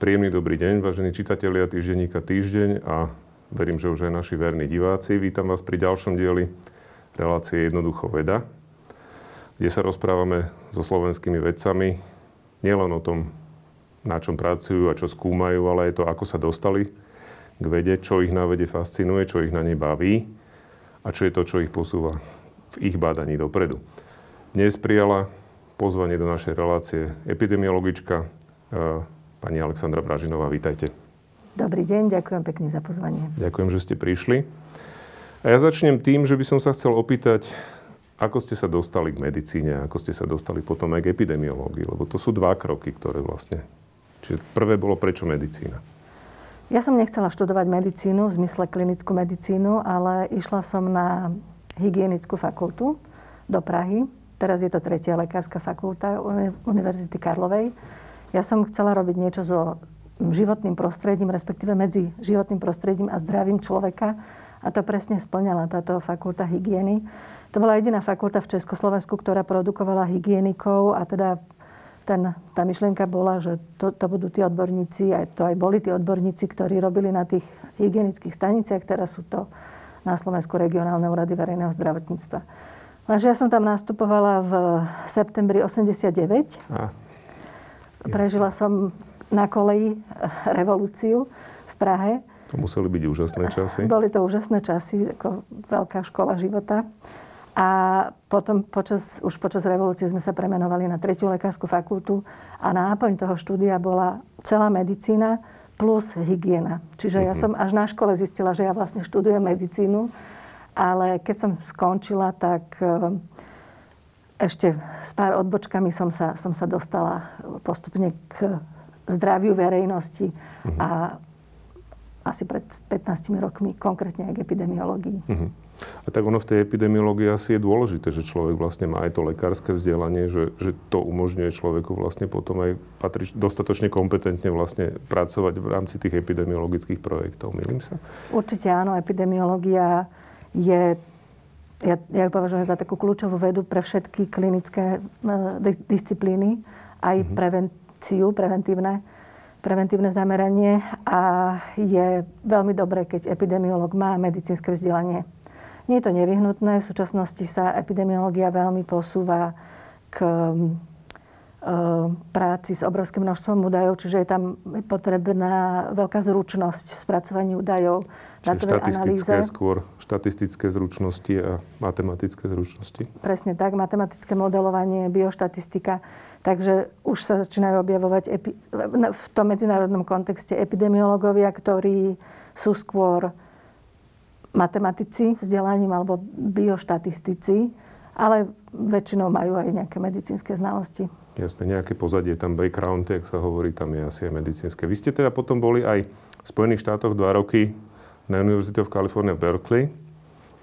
Príjemný dobrý deň, vážení čitatelia týždenníka Týždeň a verím, že už aj naši verní diváci. Vítam vás pri ďalšom dieli relácie Jednoducho veda, kde sa rozprávame so slovenskými vedcami nielen o tom, na čom pracujú a čo skúmajú, ale aj to, ako sa dostali k vede, čo ich na vede fascinuje, čo ich na nej baví a čo je to, čo ich posúva v ich bádaní dopredu. Dnes prijala pozvanie do našej relácie epidemiologička eh, Pani Alexandra Bražinová, vítajte. Dobrý deň, ďakujem pekne za pozvanie. Ďakujem, že ste prišli. A ja začnem tým, že by som sa chcel opýtať, ako ste sa dostali k medicíne, ako ste sa dostali potom aj k epidemiológii, lebo to sú dva kroky, ktoré vlastne... Čiže prvé bolo, prečo medicína? Ja som nechcela študovať medicínu, v zmysle klinickú medicínu, ale išla som na hygienickú fakultu do Prahy. Teraz je to tretia lekárska fakulta Univerzity Karlovej. Ja som chcela robiť niečo so životným prostredím, respektíve medzi životným prostredím a zdravím človeka. A to presne splňala táto fakulta hygieny. To bola jediná fakulta v Československu, ktorá produkovala hygienikov a teda ten, tá myšlienka bola, že to, to budú tí odborníci, aj to aj boli tí odborníci, ktorí robili na tých hygienických staniciach, teraz sú to na Slovensku regionálne úrady verejného zdravotníctva. Takže ja som tam nastupovala v septembri 89. A. Prežila som na koleji revolúciu v Prahe. To museli byť úžasné časy. Boli to úžasné časy, ako veľká škola života. A potom počas, už počas revolúcie sme sa premenovali na tretiu lekárskú fakultu a náplň toho štúdia bola celá medicína plus hygiena. Čiže ja mhm. som až na škole zistila, že ja vlastne študujem medicínu, ale keď som skončila, tak ešte s pár odbočkami som sa, som sa dostala postupne k zdraviu verejnosti uh-huh. a asi pred 15 rokmi konkrétne aj k epidemiológii. Uh-huh. A tak ono v tej epidemiológii asi je dôležité, že človek vlastne má aj to lekárske vzdelanie, že, že to umožňuje človeku vlastne potom aj patrič, dostatočne kompetentne vlastne pracovať v rámci tých epidemiologických projektov. Milím sa? Určite áno, epidemiológia je ja, ja ju považujem za takú kľúčovú vedu pre všetky klinické uh, disciplíny, aj mm-hmm. prevenciu, preventívne, preventívne zameranie a je veľmi dobré, keď epidemiolog má medicínske vzdelanie. Nie je to nevyhnutné, v súčasnosti sa epidemiológia veľmi posúva k práci s obrovským množstvom údajov, čiže je tam potrebná veľká zručnosť v spracovaní údajov, Čiže štatistické analýze. skôr, štatistické zručnosti a matematické zručnosti. Presne tak, matematické modelovanie, bioštatistika. Takže už sa začínajú objavovať epi- v tom medzinárodnom kontexte epidemiológovia, ktorí sú skôr matematici vzdelaním alebo bioštatistici, ale väčšinou majú aj nejaké medicínske znalosti. Jasne, nejaké pozadie, tam background, jak sa hovorí, tam je asi aj medicínske. Vy ste teda potom boli aj v Spojených štátoch dva roky na University of California v Berkeley,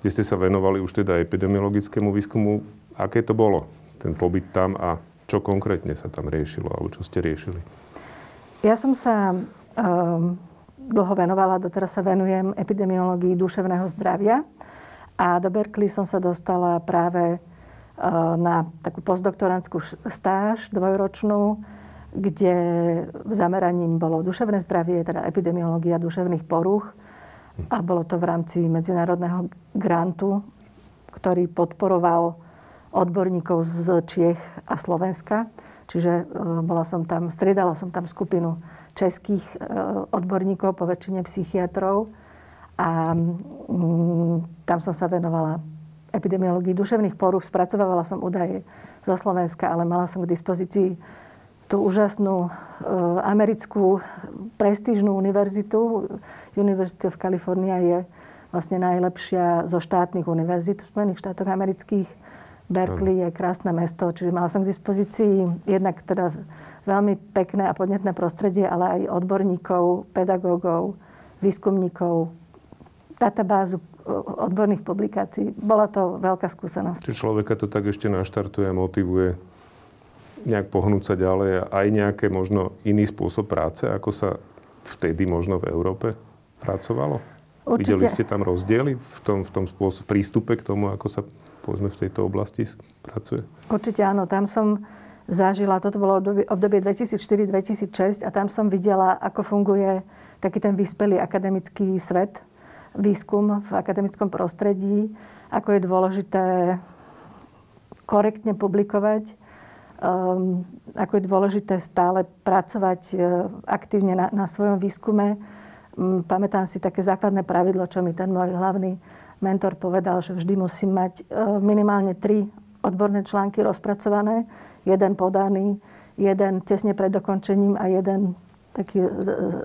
kde ste sa venovali už teda epidemiologickému výskumu. Aké to bolo, ten pobyt tam a čo konkrétne sa tam riešilo, alebo čo ste riešili? Ja som sa um, dlho venovala, doteraz sa venujem epidemiológii duševného zdravia. A do Berkeley som sa dostala práve na takú postdoktorantskú stáž dvojročnú, kde zameraním bolo duševné zdravie, teda epidemiológia duševných poruch. A bolo to v rámci medzinárodného grantu, ktorý podporoval odborníkov z Čiech a Slovenska. Čiže eh, bola som tam, striedala som tam skupinu českých eh, odborníkov, po väčšine psychiatrov. A mm, tam som sa venovala epidemiológii duševných poruch. Spracovávala som údaje zo Slovenska, ale mala som k dispozícii tú úžasnú e, americkú prestížnú univerzitu. University of California je vlastne najlepšia zo štátnych univerzít v Spojených štátoch amerických. Berkeley je krásne mesto, čiže mala som k dispozícii jednak teda veľmi pekné a podnetné prostredie, ale aj odborníkov, pedagógov, výskumníkov, databázu odborných publikácií. Bola to veľká skúsenosť. Čiže človeka to tak ešte naštartuje, motivuje nejak pohnúť sa ďalej a aj nejaké možno iný spôsob práce, ako sa vtedy možno v Európe pracovalo? Určite. Videli ste tam rozdiely v tom, v tom spôsob, prístupe k tomu, ako sa povedzme v tejto oblasti pracuje? Určite áno. Tam som zažila, toto bolo obdobie 2004-2006 a tam som videla, ako funguje taký ten vyspelý akademický svet, výskum v akademickom prostredí, ako je dôležité korektne publikovať, um, ako je dôležité stále pracovať uh, aktívne na, na svojom výskume. Um, pamätám si také základné pravidlo, čo mi ten môj hlavný mentor povedal, že vždy musím mať uh, minimálne tri odborné články rozpracované, jeden podaný, jeden tesne pred dokončením a jeden taký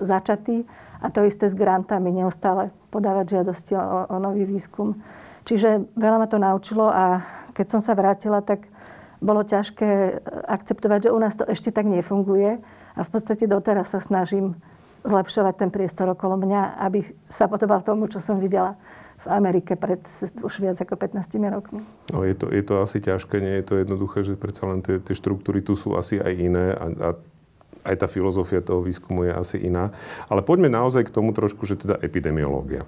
začatý. A to isté s grantami, neustále podávať žiadosti o, o nový výskum. Čiže veľa ma to naučilo a keď som sa vrátila, tak bolo ťažké e, akceptovať, že u nás to ešte tak nefunguje. A v podstate doteraz sa snažím zlepšovať ten priestor okolo mňa, aby sa podobal tomu, čo som videla v Amerike pred už viac ako 15 rokmi. No, je, to, je to asi ťažké, nie je to jednoduché, že predsa len tie, tie štruktúry tu sú asi aj iné a, a aj tá filozofia toho výskumu je asi iná. Ale poďme naozaj k tomu trošku, že teda epidemiológia.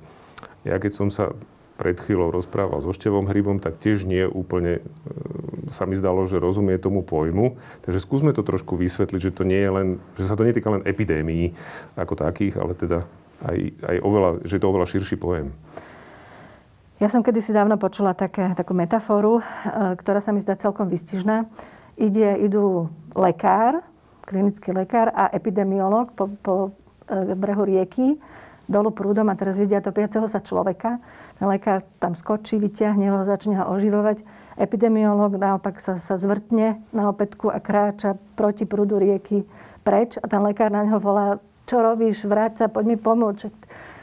Ja keď som sa pred chvíľou rozprával so Števom Hrybom, tak tiež nie úplne e, sa mi zdalo, že rozumie tomu pojmu. Takže skúsme to trošku vysvetliť, že to nie je len, že sa to netýka len epidémií ako takých, ale teda aj, aj oveľa, že je to oveľa širší pojem. Ja som kedysi dávno počula také, takú metaforu, e, ktorá sa mi zdá celkom vystižná. Ide, idú lekár, klinický lekár a epidemiolog po, po e, brehu rieky dolu prúdom a teraz vidia topiaceho sa človeka. Ten lekár tam skočí, vyťahne ho, začne ho oživovať. Epidemiolog naopak sa, sa zvrtne na opätku a kráča proti prúdu rieky preč a ten lekár na ňo volá, čo robíš, vráť sa, poď mi pomôcť.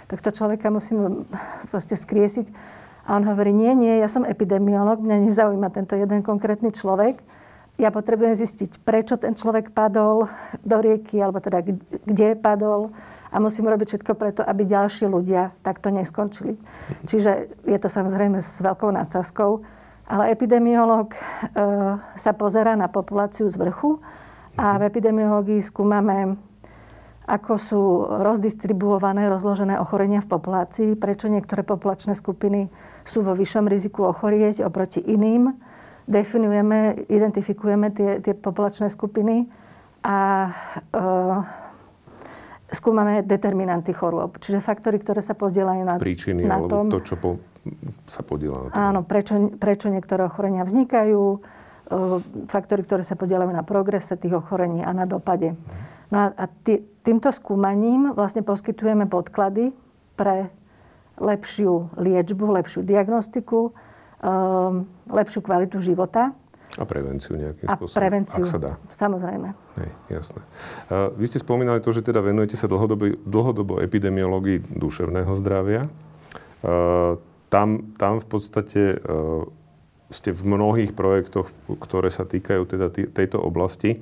Tohto človeka musím proste skriesiť. A on hovorí, nie, nie, ja som epidemiolog, mňa nezaujíma tento jeden konkrétny človek. Ja potrebujem zistiť, prečo ten človek padol do rieky, alebo teda kde padol, a musím robiť všetko preto, aby ďalší ľudia takto neskončili. Čiže je to samozrejme s veľkou nadsázkou, ale epidemiolog e, sa pozera na populáciu z vrchu a v epidemiológii skúmame, ako sú rozdistribuované, rozložené ochorenia v populácii, prečo niektoré populačné skupiny sú vo vyššom riziku ochorieť oproti iným. Definujeme, identifikujeme tie, tie populačné skupiny a e, skúmame determinanty chorôb, čiže faktory, ktoré sa podielajú na, Príčiny, na tom. to, čo po, sa podiela na tom. Áno, prečo, prečo niektoré ochorenia vznikajú, faktory, ktoré sa podielajú na progrese tých ochorení a na dopade. No a, a tý, týmto skúmaním vlastne poskytujeme podklady pre lepšiu liečbu, lepšiu diagnostiku, lepšiu kvalitu života a prevenciu nejakým a spôsobom. prevenciu, ak sa dá. samozrejme. Hej, jasné. Uh, vy ste spomínali to, že teda venujete sa dlhodobo, dlhodobo epidemiológii duševného zdravia. Uh, tam, tam v podstate uh, ste v mnohých projektoch, ktoré sa týkajú teda tý, tejto oblasti.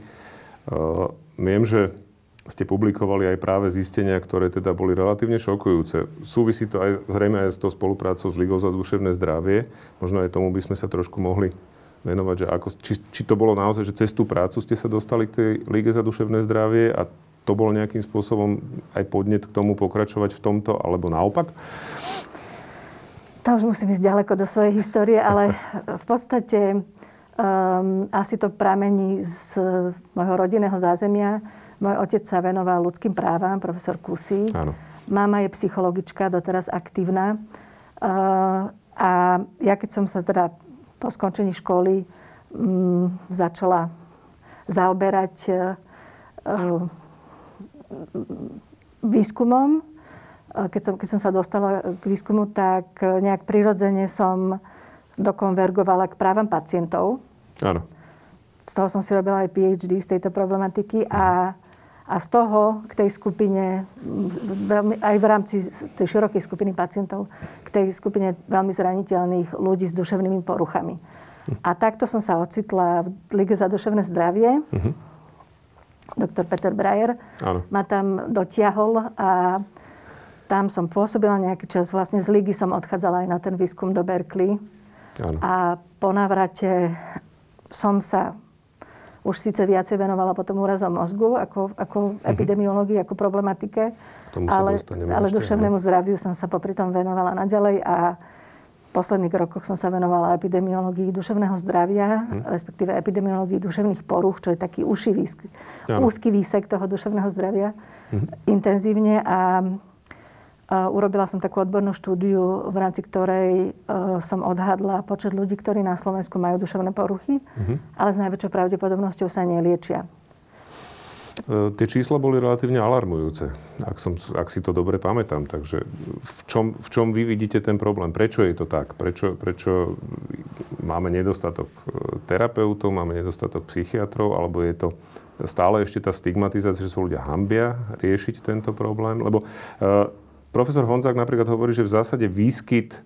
Uh, viem, že ste publikovali aj práve zistenia, ktoré teda boli relatívne šokujúce. Súvisí to aj zrejme aj s tou spoluprácou s Ligou za duševné zdravie. Možno aj tomu by sme sa trošku mohli venovať, že ako, či, či to bolo naozaj, že cez tú prácu ste sa dostali k tej Lige za duševné zdravie a to bolo nejakým spôsobom aj podnet k tomu pokračovať v tomto, alebo naopak? To už musím ísť ďaleko do svojej histórie, ale v podstate um, asi to pramení z môjho rodinného zázemia. Môj otec sa venoval ľudským právam, profesor Kusy. Áno. Mama je psychologička, doteraz aktívna. A ja keď som sa teda po skončení školy m, mm, začala zaoberať e, e, výskumom. E, keď som, keď som sa dostala k výskumu, tak nejak prirodzene som dokonvergovala k právam pacientov. Áno. Z toho som si robila aj PhD z tejto problematiky a, a z toho k tej skupine, aj v rámci tej širokej skupiny pacientov, k tej skupine veľmi zraniteľných ľudí s duševnými poruchami. A takto som sa ocitla v Lige za duševné zdravie. Uh-huh. Doktor Peter Brajer Áno. ma tam dotiahol a tam som pôsobila nejaký čas. Vlastne z Ligy som odchádzala aj na ten výskum do Berkeley. Áno. A po návrate som sa už síce viacej venovala potom úrazom mozgu ako, ako uh-huh. epidemiológii, ako problematike. ale, ale duševnému zdraviu som sa popri tom venovala naďalej a posledných rokoch som sa venovala epidemiológii duševného zdravia, hm. respektíve epidemiológii duševných poruch, čo je taký uší výsk, úzky výsek toho duševného zdravia hm. intenzívne a urobila som takú odbornú štúdiu, v rámci ktorej e, som odhadla počet ľudí, ktorí na Slovensku majú duševné poruchy, uh-huh. ale s najväčšou pravdepodobnosťou sa neliečia. E, tie čísla boli relatívne alarmujúce, ak, som, ak si to dobre pamätám. Takže v čom, v čom vy vidíte ten problém? Prečo je to tak? Prečo, prečo máme nedostatok e, terapeutov, máme nedostatok psychiatrov, alebo je to stále ešte tá stigmatizácia, že sú ľudia hambia riešiť tento problém? Lebo Profesor Honzák napríklad hovorí, že v zásade výskyt e,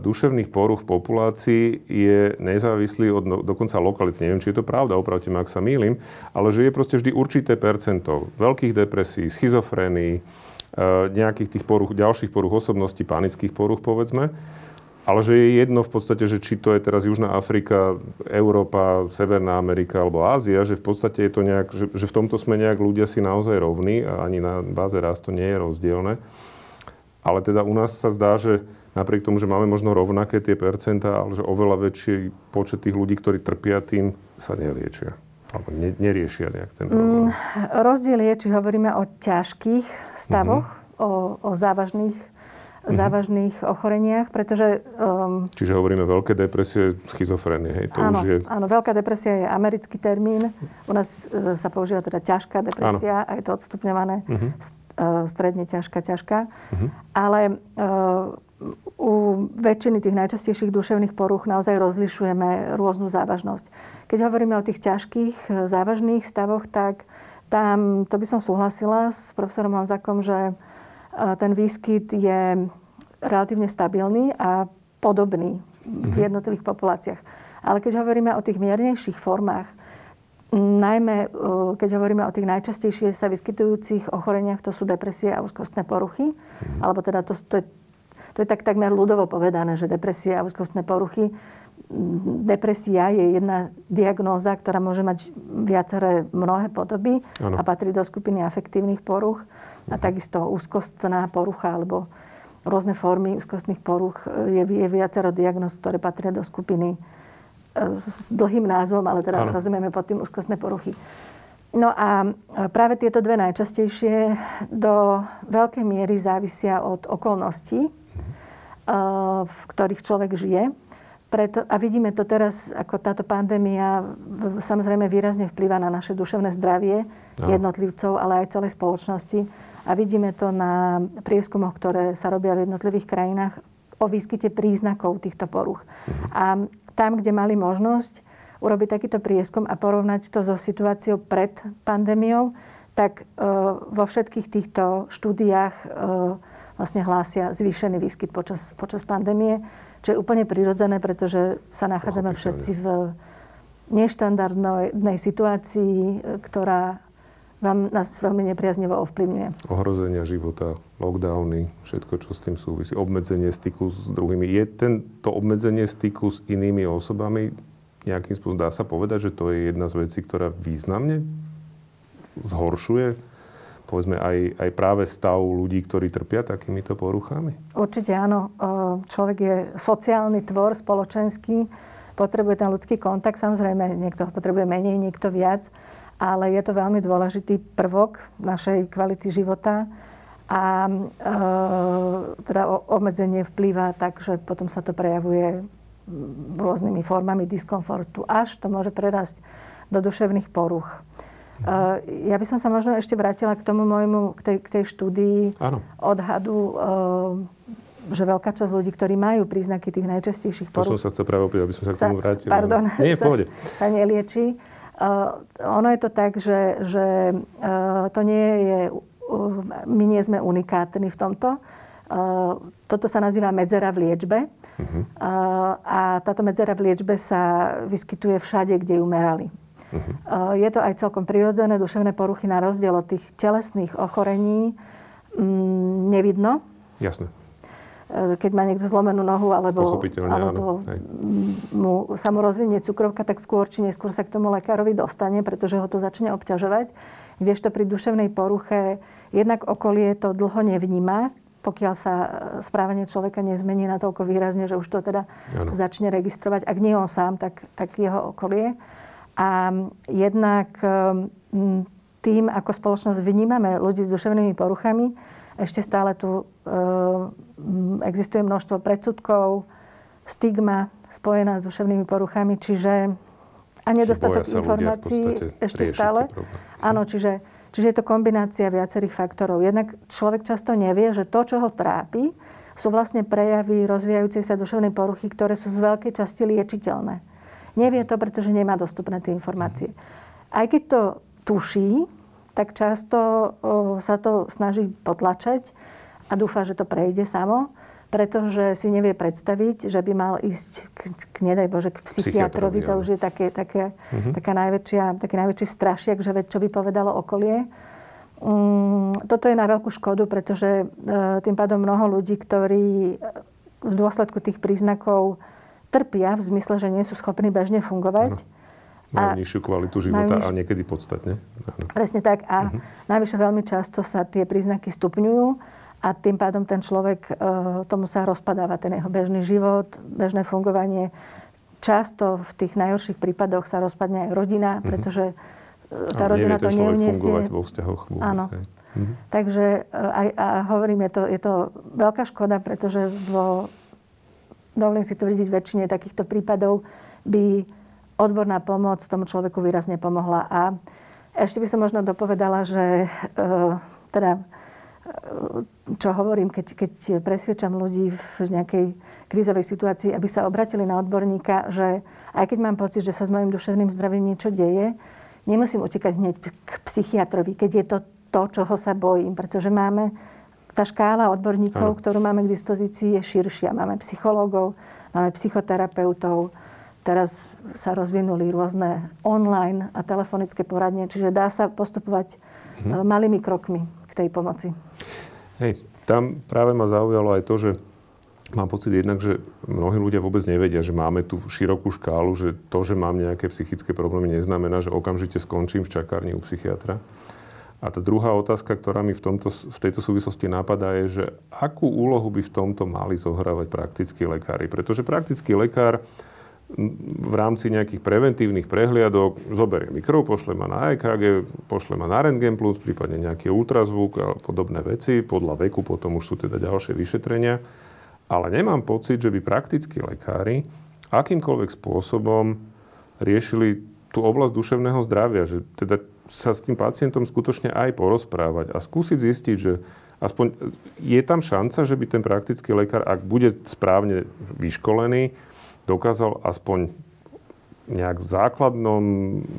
duševných poruch v populácii je nezávislý od no, dokonca lokality. Neviem, či je to pravda, opravte ma, ak sa mýlim, ale že je proste vždy určité percento veľkých depresí, schizofrénií, e, nejakých tých poruch, ďalších poruch osobností, panických poruch, povedzme. Ale že je jedno v podstate, že či to je teraz Južná Afrika, Európa, Severná Amerika alebo Ázia, že v podstate je to nejak, že, že v tomto sme nejak ľudia si naozaj rovní a ani na báze rastu nie je rozdielne. Ale teda u nás sa zdá, že napriek tomu, že máme možno rovnaké tie percentá, ale že oveľa väčší počet tých ľudí, ktorí trpia tým, sa neliečia. Alebo ne, neriešia nejak ten problém. Mm, rozdiel je, či hovoríme o ťažkých stavoch, mm-hmm. o, o závažných mm-hmm. závažných ochoreniach, pretože... Um, Čiže hovoríme veľké depresie, schizofrénie, hej? To áno, už je... áno, veľká depresia je americký termín. U nás uh, sa používa teda ťažká depresia áno. a je to odstupňované mm-hmm. uh, stredne ťažká, ťažká. Mm-hmm. Ale uh, u väčšiny tých najčastejších duševných poruch naozaj rozlišujeme rôznu závažnosť. Keď hovoríme o tých ťažkých, závažných stavoch, tak tam, to by som súhlasila s profesorom Honzakom, že ten výskyt je relatívne stabilný a podobný v mhm. jednotlivých populáciách. Ale keď hovoríme o tých miernejších formách, najmä keď hovoríme o tých najčastejšie sa vyskytujúcich ochoreniach, to sú depresie a úzkostné poruchy, mm. alebo teda to, to, je, to je tak takmer ľudovo povedané, že depresie a úzkostné poruchy. Depresia je jedna diagnóza, ktorá môže mať viaceré mnohé podoby ano. a patrí do skupiny afektívnych poruch a takisto úzkostná porucha alebo rôzne formy úzkostných poruch. Je, je viacero diagnóz, ktoré patria do skupiny e, s, s dlhým názvom, ale teda ano. rozumieme pod tým úzkostné poruchy. No a práve tieto dve najčastejšie do veľkej miery závisia od okolností, e, v ktorých človek žije. Preto, a vidíme to teraz, ako táto pandémia samozrejme výrazne vplýva na naše duševné zdravie no. jednotlivcov, ale aj celej spoločnosti. A vidíme to na prieskumoch, ktoré sa robia v jednotlivých krajinách o výskyte príznakov týchto poruch. A tam, kde mali možnosť urobiť takýto prieskum a porovnať to so situáciou pred pandémiou, tak e, vo všetkých týchto štúdiách e, vlastne hlásia zvýšený výskyt počas, počas pandémie, čo je úplne prirodzené, pretože sa nachádzame všetci v neštandardnej situácii, e, ktorá vám, nás veľmi nepriaznivo ovplyvňuje. Ohrozenia života, lockdowny, všetko, čo s tým súvisí, obmedzenie styku s druhými. Je tento obmedzenie styku s inými osobami nejakým spôsobom, dá sa povedať, že to je jedna z vecí, ktorá významne zhoršuje povedzme aj, aj práve stav ľudí, ktorí trpia takýmito poruchami? Určite áno. Človek je sociálny tvor, spoločenský, potrebuje ten ľudský kontakt. Samozrejme, niekto ho potrebuje menej, niekto viac ale je to veľmi dôležitý prvok našej kvality života a e, teda obmedzenie vplýva tak, že potom sa to prejavuje rôznymi formami diskomfortu, až to môže prerásť do duševných poruch. E, ja by som sa možno ešte vrátila k tomu môjmu, k tej, k tej štúdii Áno. odhadu, e, že veľká časť ľudí, ktorí majú príznaky tých najčastejších poruch... To som sa chcel práve opäť, aby som sa, sa k tomu vrátil. Pardon, Nie, sa, sa nelieči. Uh, ono je to tak, že, že uh, to nie je, my nie sme unikátni v tomto. Toto sa nazýva medzera v liečbe. Uh-huh. A táto medzera v liečbe sa vyskytuje všade, kde ju merali. Uh-huh. Je to aj celkom prirodzené. Duševné poruchy na rozdiel od tých telesných ochorení mm, nevidno. Jasné. E, keď má niekto zlomenú nohu alebo, alebo mu, sa mu rozvinie cukrovka, tak skôr či neskôr sa k tomu lekárovi dostane, pretože ho to začne obťažovať. Kdežto pri duševnej poruche jednak okolie to dlho nevníma, pokiaľ sa správanie človeka nezmení natoľko výrazne, že už to teda ano. začne registrovať. Ak nie on sám, tak, tak jeho okolie. A jednak tým, ako spoločnosť vnímame ľudí s duševnými poruchami, ešte stále tu existuje množstvo predsudkov, stigma spojená s duševnými poruchami, čiže a nedostatok informácií ešte stále. Áno, čiže, čiže je to kombinácia viacerých faktorov. Jednak človek často nevie, že to, čo ho trápi, sú vlastne prejavy rozvíjajúcej sa duševnej poruchy, ktoré sú z veľkej časti liečiteľné. Nevie to, pretože nemá dostupné tie informácie. Aj keď to tuší, tak často o, sa to snaží potlačať a dúfa, že to prejde samo pretože si nevie predstaviť, že by mal ísť k, k nedaj Bože, k psychiatrovi. To už je také, také, uh-huh. taká najväčšia, taký najväčší strašiak, že čo by povedalo okolie. Um, toto je na veľkú škodu, pretože uh, tým pádom mnoho ľudí, ktorí v dôsledku tých príznakov trpia v zmysle, že nie sú schopní bežne fungovať. Ano. Majú a nižšiu kvalitu života niž... a niekedy podstatne. Ano. Presne tak. A uh-huh. najvyššie veľmi často sa tie príznaky stupňujú a tým pádom ten človek, e, tomu sa rozpadáva ten jeho bežný život, bežné fungovanie. Často v tých najhorších prípadoch sa rozpadne aj rodina, mhm. pretože mm-hmm. tá a rodina to neuniesie. vo vzťahoch vôbec. Áno. Mm-hmm. Takže e, aj, a hovorím, je to, je to veľká škoda, pretože vo, dovolím si tvrdiť, väčšine takýchto prípadov by odborná pomoc tomu človeku výrazne pomohla. A ešte by som možno dopovedala, že e, teda čo hovorím, keď, keď presviečam ľudí v nejakej krízovej situácii, aby sa obratili na odborníka, že aj keď mám pocit, že sa s mojim duševným zdravím niečo deje, nemusím utekať hneď k psychiatrovi, keď je to to, čoho sa bojím, pretože máme tá škála odborníkov, ano. ktorú máme k dispozícii, je širšia. Máme psychológov, máme psychoterapeutov, teraz sa rozvinuli rôzne online a telefonické poradne, čiže dá sa postupovať mhm. malými krokmi tej pomoci. Hej, tam práve ma zaujalo aj to, že mám pocit jednak, že mnohí ľudia vôbec nevedia, že máme tu širokú škálu, že to, že mám nejaké psychické problémy, neznamená, že okamžite skončím v čakárni u psychiatra. A tá druhá otázka, ktorá mi v, tomto, v tejto súvislosti napadá, je, že akú úlohu by v tomto mali zohrávať praktickí lekári. Pretože praktický lekár v rámci nejakých preventívnych prehliadok zoberie mi krv, pošle ma na EKG, pošle ma na Rentgen plus, prípadne nejaký ultrazvuk a podobné veci. Podľa veku potom už sú teda ďalšie vyšetrenia. Ale nemám pocit, že by praktickí lekári akýmkoľvek spôsobom riešili tú oblasť duševného zdravia, že teda sa s tým pacientom skutočne aj porozprávať a skúsiť zistiť, že aspoň je tam šanca, že by ten praktický lekár, ak bude správne vyškolený, dokázal aspoň nejak základnom,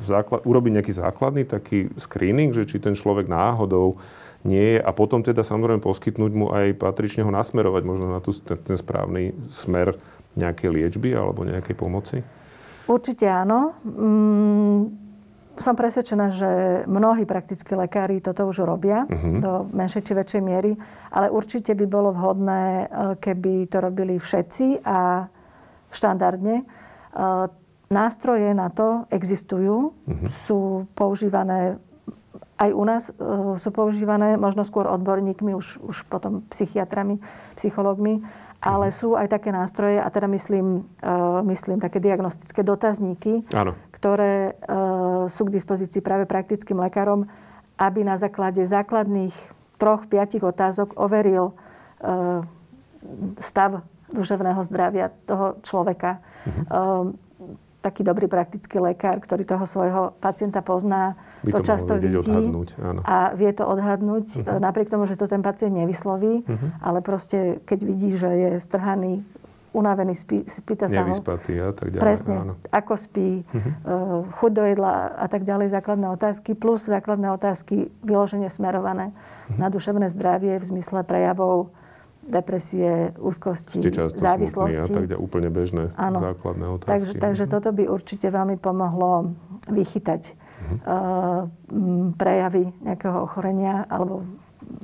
základ, urobiť nejaký základný taký screening, že či ten človek náhodou nie je a potom teda samozrejme poskytnúť mu aj patrične ho nasmerovať možno na tú, ten, ten správny smer nejakej liečby alebo nejakej pomoci? Určite áno. Mm, som presvedčená, že mnohí praktickí lekári toto už robia uh-huh. do menšej či väčšej miery, ale určite by bolo vhodné, eh, keby to robili všetci a štandardne. E, nástroje na to existujú, uh-huh. sú používané aj u nás, e, sú používané možno skôr odborníkmi, už, už potom psychiatrami, psychológmi, ale uh-huh. sú aj také nástroje, a teda myslím, e, myslím také diagnostické dotazníky, Áno. ktoré sú k dispozícii práve praktickým lekárom, aby na základe základných troch, piatich otázok overil stav duševného zdravia toho človeka. Uh-huh. taký dobrý praktický lekár, ktorý toho svojho pacienta pozná, By to, to často vidí áno. a vie to odhadnúť, uh-huh. napriek tomu, že to ten pacient nevysloví, uh-huh. ale proste, keď vidí, že je strhaný, unavený, spí, spýta sa ho. a tak ďalej. Presne, áno. ako spí, uh-huh. chuť do jedla a tak ďalej, základné otázky, plus základné otázky vyloženie smerované uh-huh. na duševné zdravie v zmysle prejavov depresie, úzkosti, závislosti. A tak ďalej, úplne bežné Áno. základné otázky. Takže, takže mhm. toto by určite veľmi pomohlo vychytať uh-huh. uh, prejavy nejakého ochorenia alebo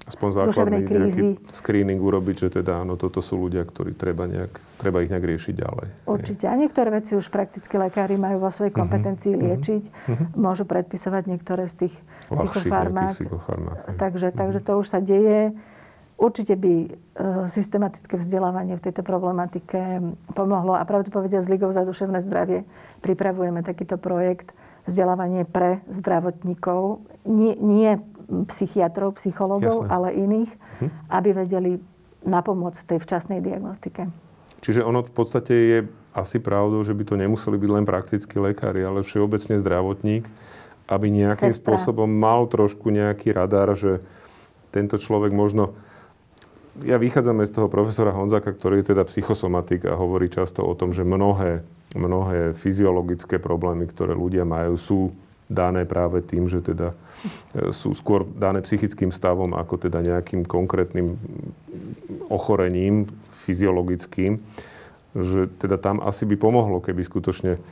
Aspoň základný krízy. screening urobiť, že teda áno, toto sú ľudia, ktorí treba, nejak, treba ich nejak riešiť ďalej. Určite. A niektoré veci už prakticky lekári majú vo svojej mhm. kompetencii uh-huh. liečiť. Uh-huh. Môžu predpisovať niektoré z tých psychofarmák. Takže, takže to už sa deje Určite by e, systematické vzdelávanie v tejto problematike pomohlo a pravdu povedia s Ligou za duševné zdravie pripravujeme takýto projekt vzdelávanie pre zdravotníkov, nie, nie psychiatrov, psychológov, Jasne. ale iných, hm. aby vedeli napomôcť tej včasnej diagnostike. Čiže ono v podstate je asi pravdou, že by to nemuseli byť len praktickí lekári, ale všeobecne zdravotník, aby nejakým Sestra. spôsobom mal trošku nejaký radar, že tento človek možno ja vychádzam z toho profesora Honzaka, ktorý je teda psychosomatik a hovorí často o tom, že mnohé, mnohé fyziologické problémy, ktoré ľudia majú, sú dané práve tým, že teda e, sú skôr dané psychickým stavom ako teda nejakým konkrétnym ochorením fyziologickým, že teda tam asi by pomohlo, keby skutočne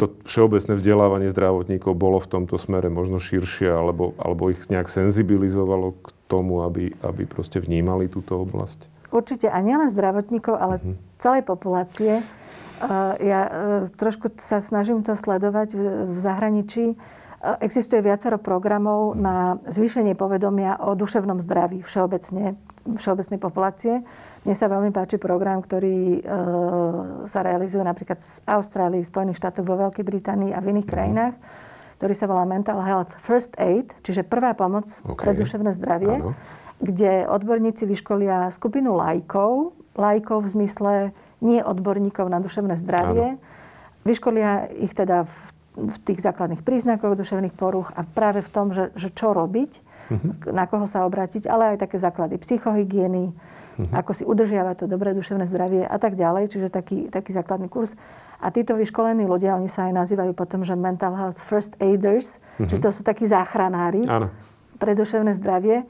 to všeobecné vzdelávanie zdravotníkov bolo v tomto smere možno širšie, alebo, alebo ich nejak senzibilizovalo k tomu, aby, aby proste vnímali túto oblasť? Určite. A nielen zdravotníkov, ale uh-huh. celej populácie. Ja e, trošku sa snažím to sledovať v zahraničí. E, existuje viacero programov na zvýšenie povedomia o duševnom zdraví všeobecne, všeobecnej populácie. Mne sa veľmi páči program, ktorý e, sa realizuje napríklad v Austrálii, Spojených štátoch, vo Veľkej Británii a v iných mhm. krajinách, ktorý sa volá Mental Health First Aid, čiže prvá pomoc okay. pre duševné zdravie, Áno. kde odborníci vyškolia skupinu lajkov, lajkov v zmysle nie odborníkov na duševné zdravie, Áno. vyškolia ich teda v v tých základných príznakoch duševných poruch a práve v tom, že, že čo robiť, uh-huh. na koho sa obrátiť, ale aj také základy psychohygieny, uh-huh. ako si udržiavať to dobré duševné zdravie a tak ďalej. Čiže taký, taký základný kurz. A títo vyškolení ľudia, oni sa aj nazývajú potom, že mental health first aiders, uh-huh. čiže to sú takí záchranári Áno. pre duševné zdravie.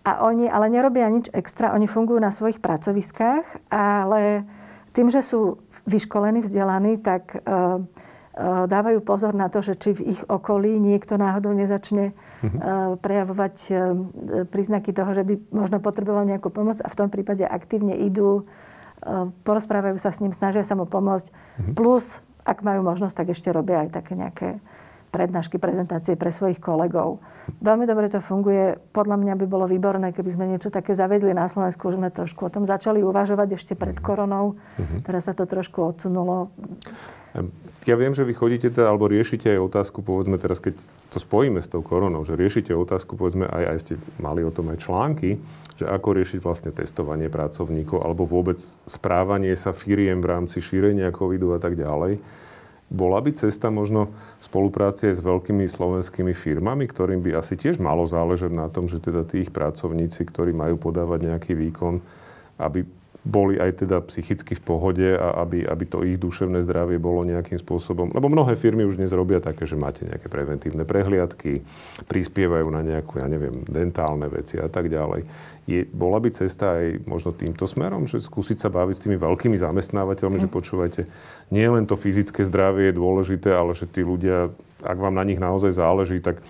A oni ale nerobia nič extra, oni fungujú na svojich pracoviskách, ale tým, že sú vyškolení, vzdelaní, tak uh, Eh, dávajú pozor na to, že či v ich okolí niekto náhodou nezačne uh-huh. prejavovať eh, príznaky toho, že by možno potreboval nejakú pomoc a v tom prípade aktívne idú, porozprávajú sa s ním, snažia sa mu pomôcť. Uh-huh. Plus, ak majú možnosť, tak ešte robia aj také nejaké prednášky, prezentácie pre svojich kolegov. Veľmi dobre to funguje. Podľa mňa by bolo výborné, keby sme niečo také zavedli na Slovensku. Už sme trošku o tom začali uvažovať ešte pred koronou. Uh-huh. Teraz sa to trošku odsunulo. Ja viem, že vy chodíte teda, alebo riešite aj otázku, povedzme teraz, keď to spojíme s tou koronou, že riešite otázku, povedzme, aj, aj ste mali o tom aj články, že ako riešiť vlastne testovanie pracovníkov, alebo vôbec správanie sa firiem v rámci šírenia covidu a tak ďalej. Bola by cesta možno spolupráce s veľkými slovenskými firmami, ktorým by asi tiež malo záležať na tom, že teda tých pracovníci, ktorí majú podávať nejaký výkon, aby boli aj teda psychicky v pohode a aby, aby to ich duševné zdravie bolo nejakým spôsobom... Lebo mnohé firmy už dnes robia také, že máte nejaké preventívne prehliadky, prispievajú na nejakú, ja neviem, dentálne veci a tak ďalej. Je, bola by cesta aj možno týmto smerom, že skúsiť sa baviť s tými veľkými zamestnávateľmi, mm. že mhm. počúvajte, nie len to fyzické zdravie je dôležité, ale že tí ľudia, ak vám na nich naozaj záleží, tak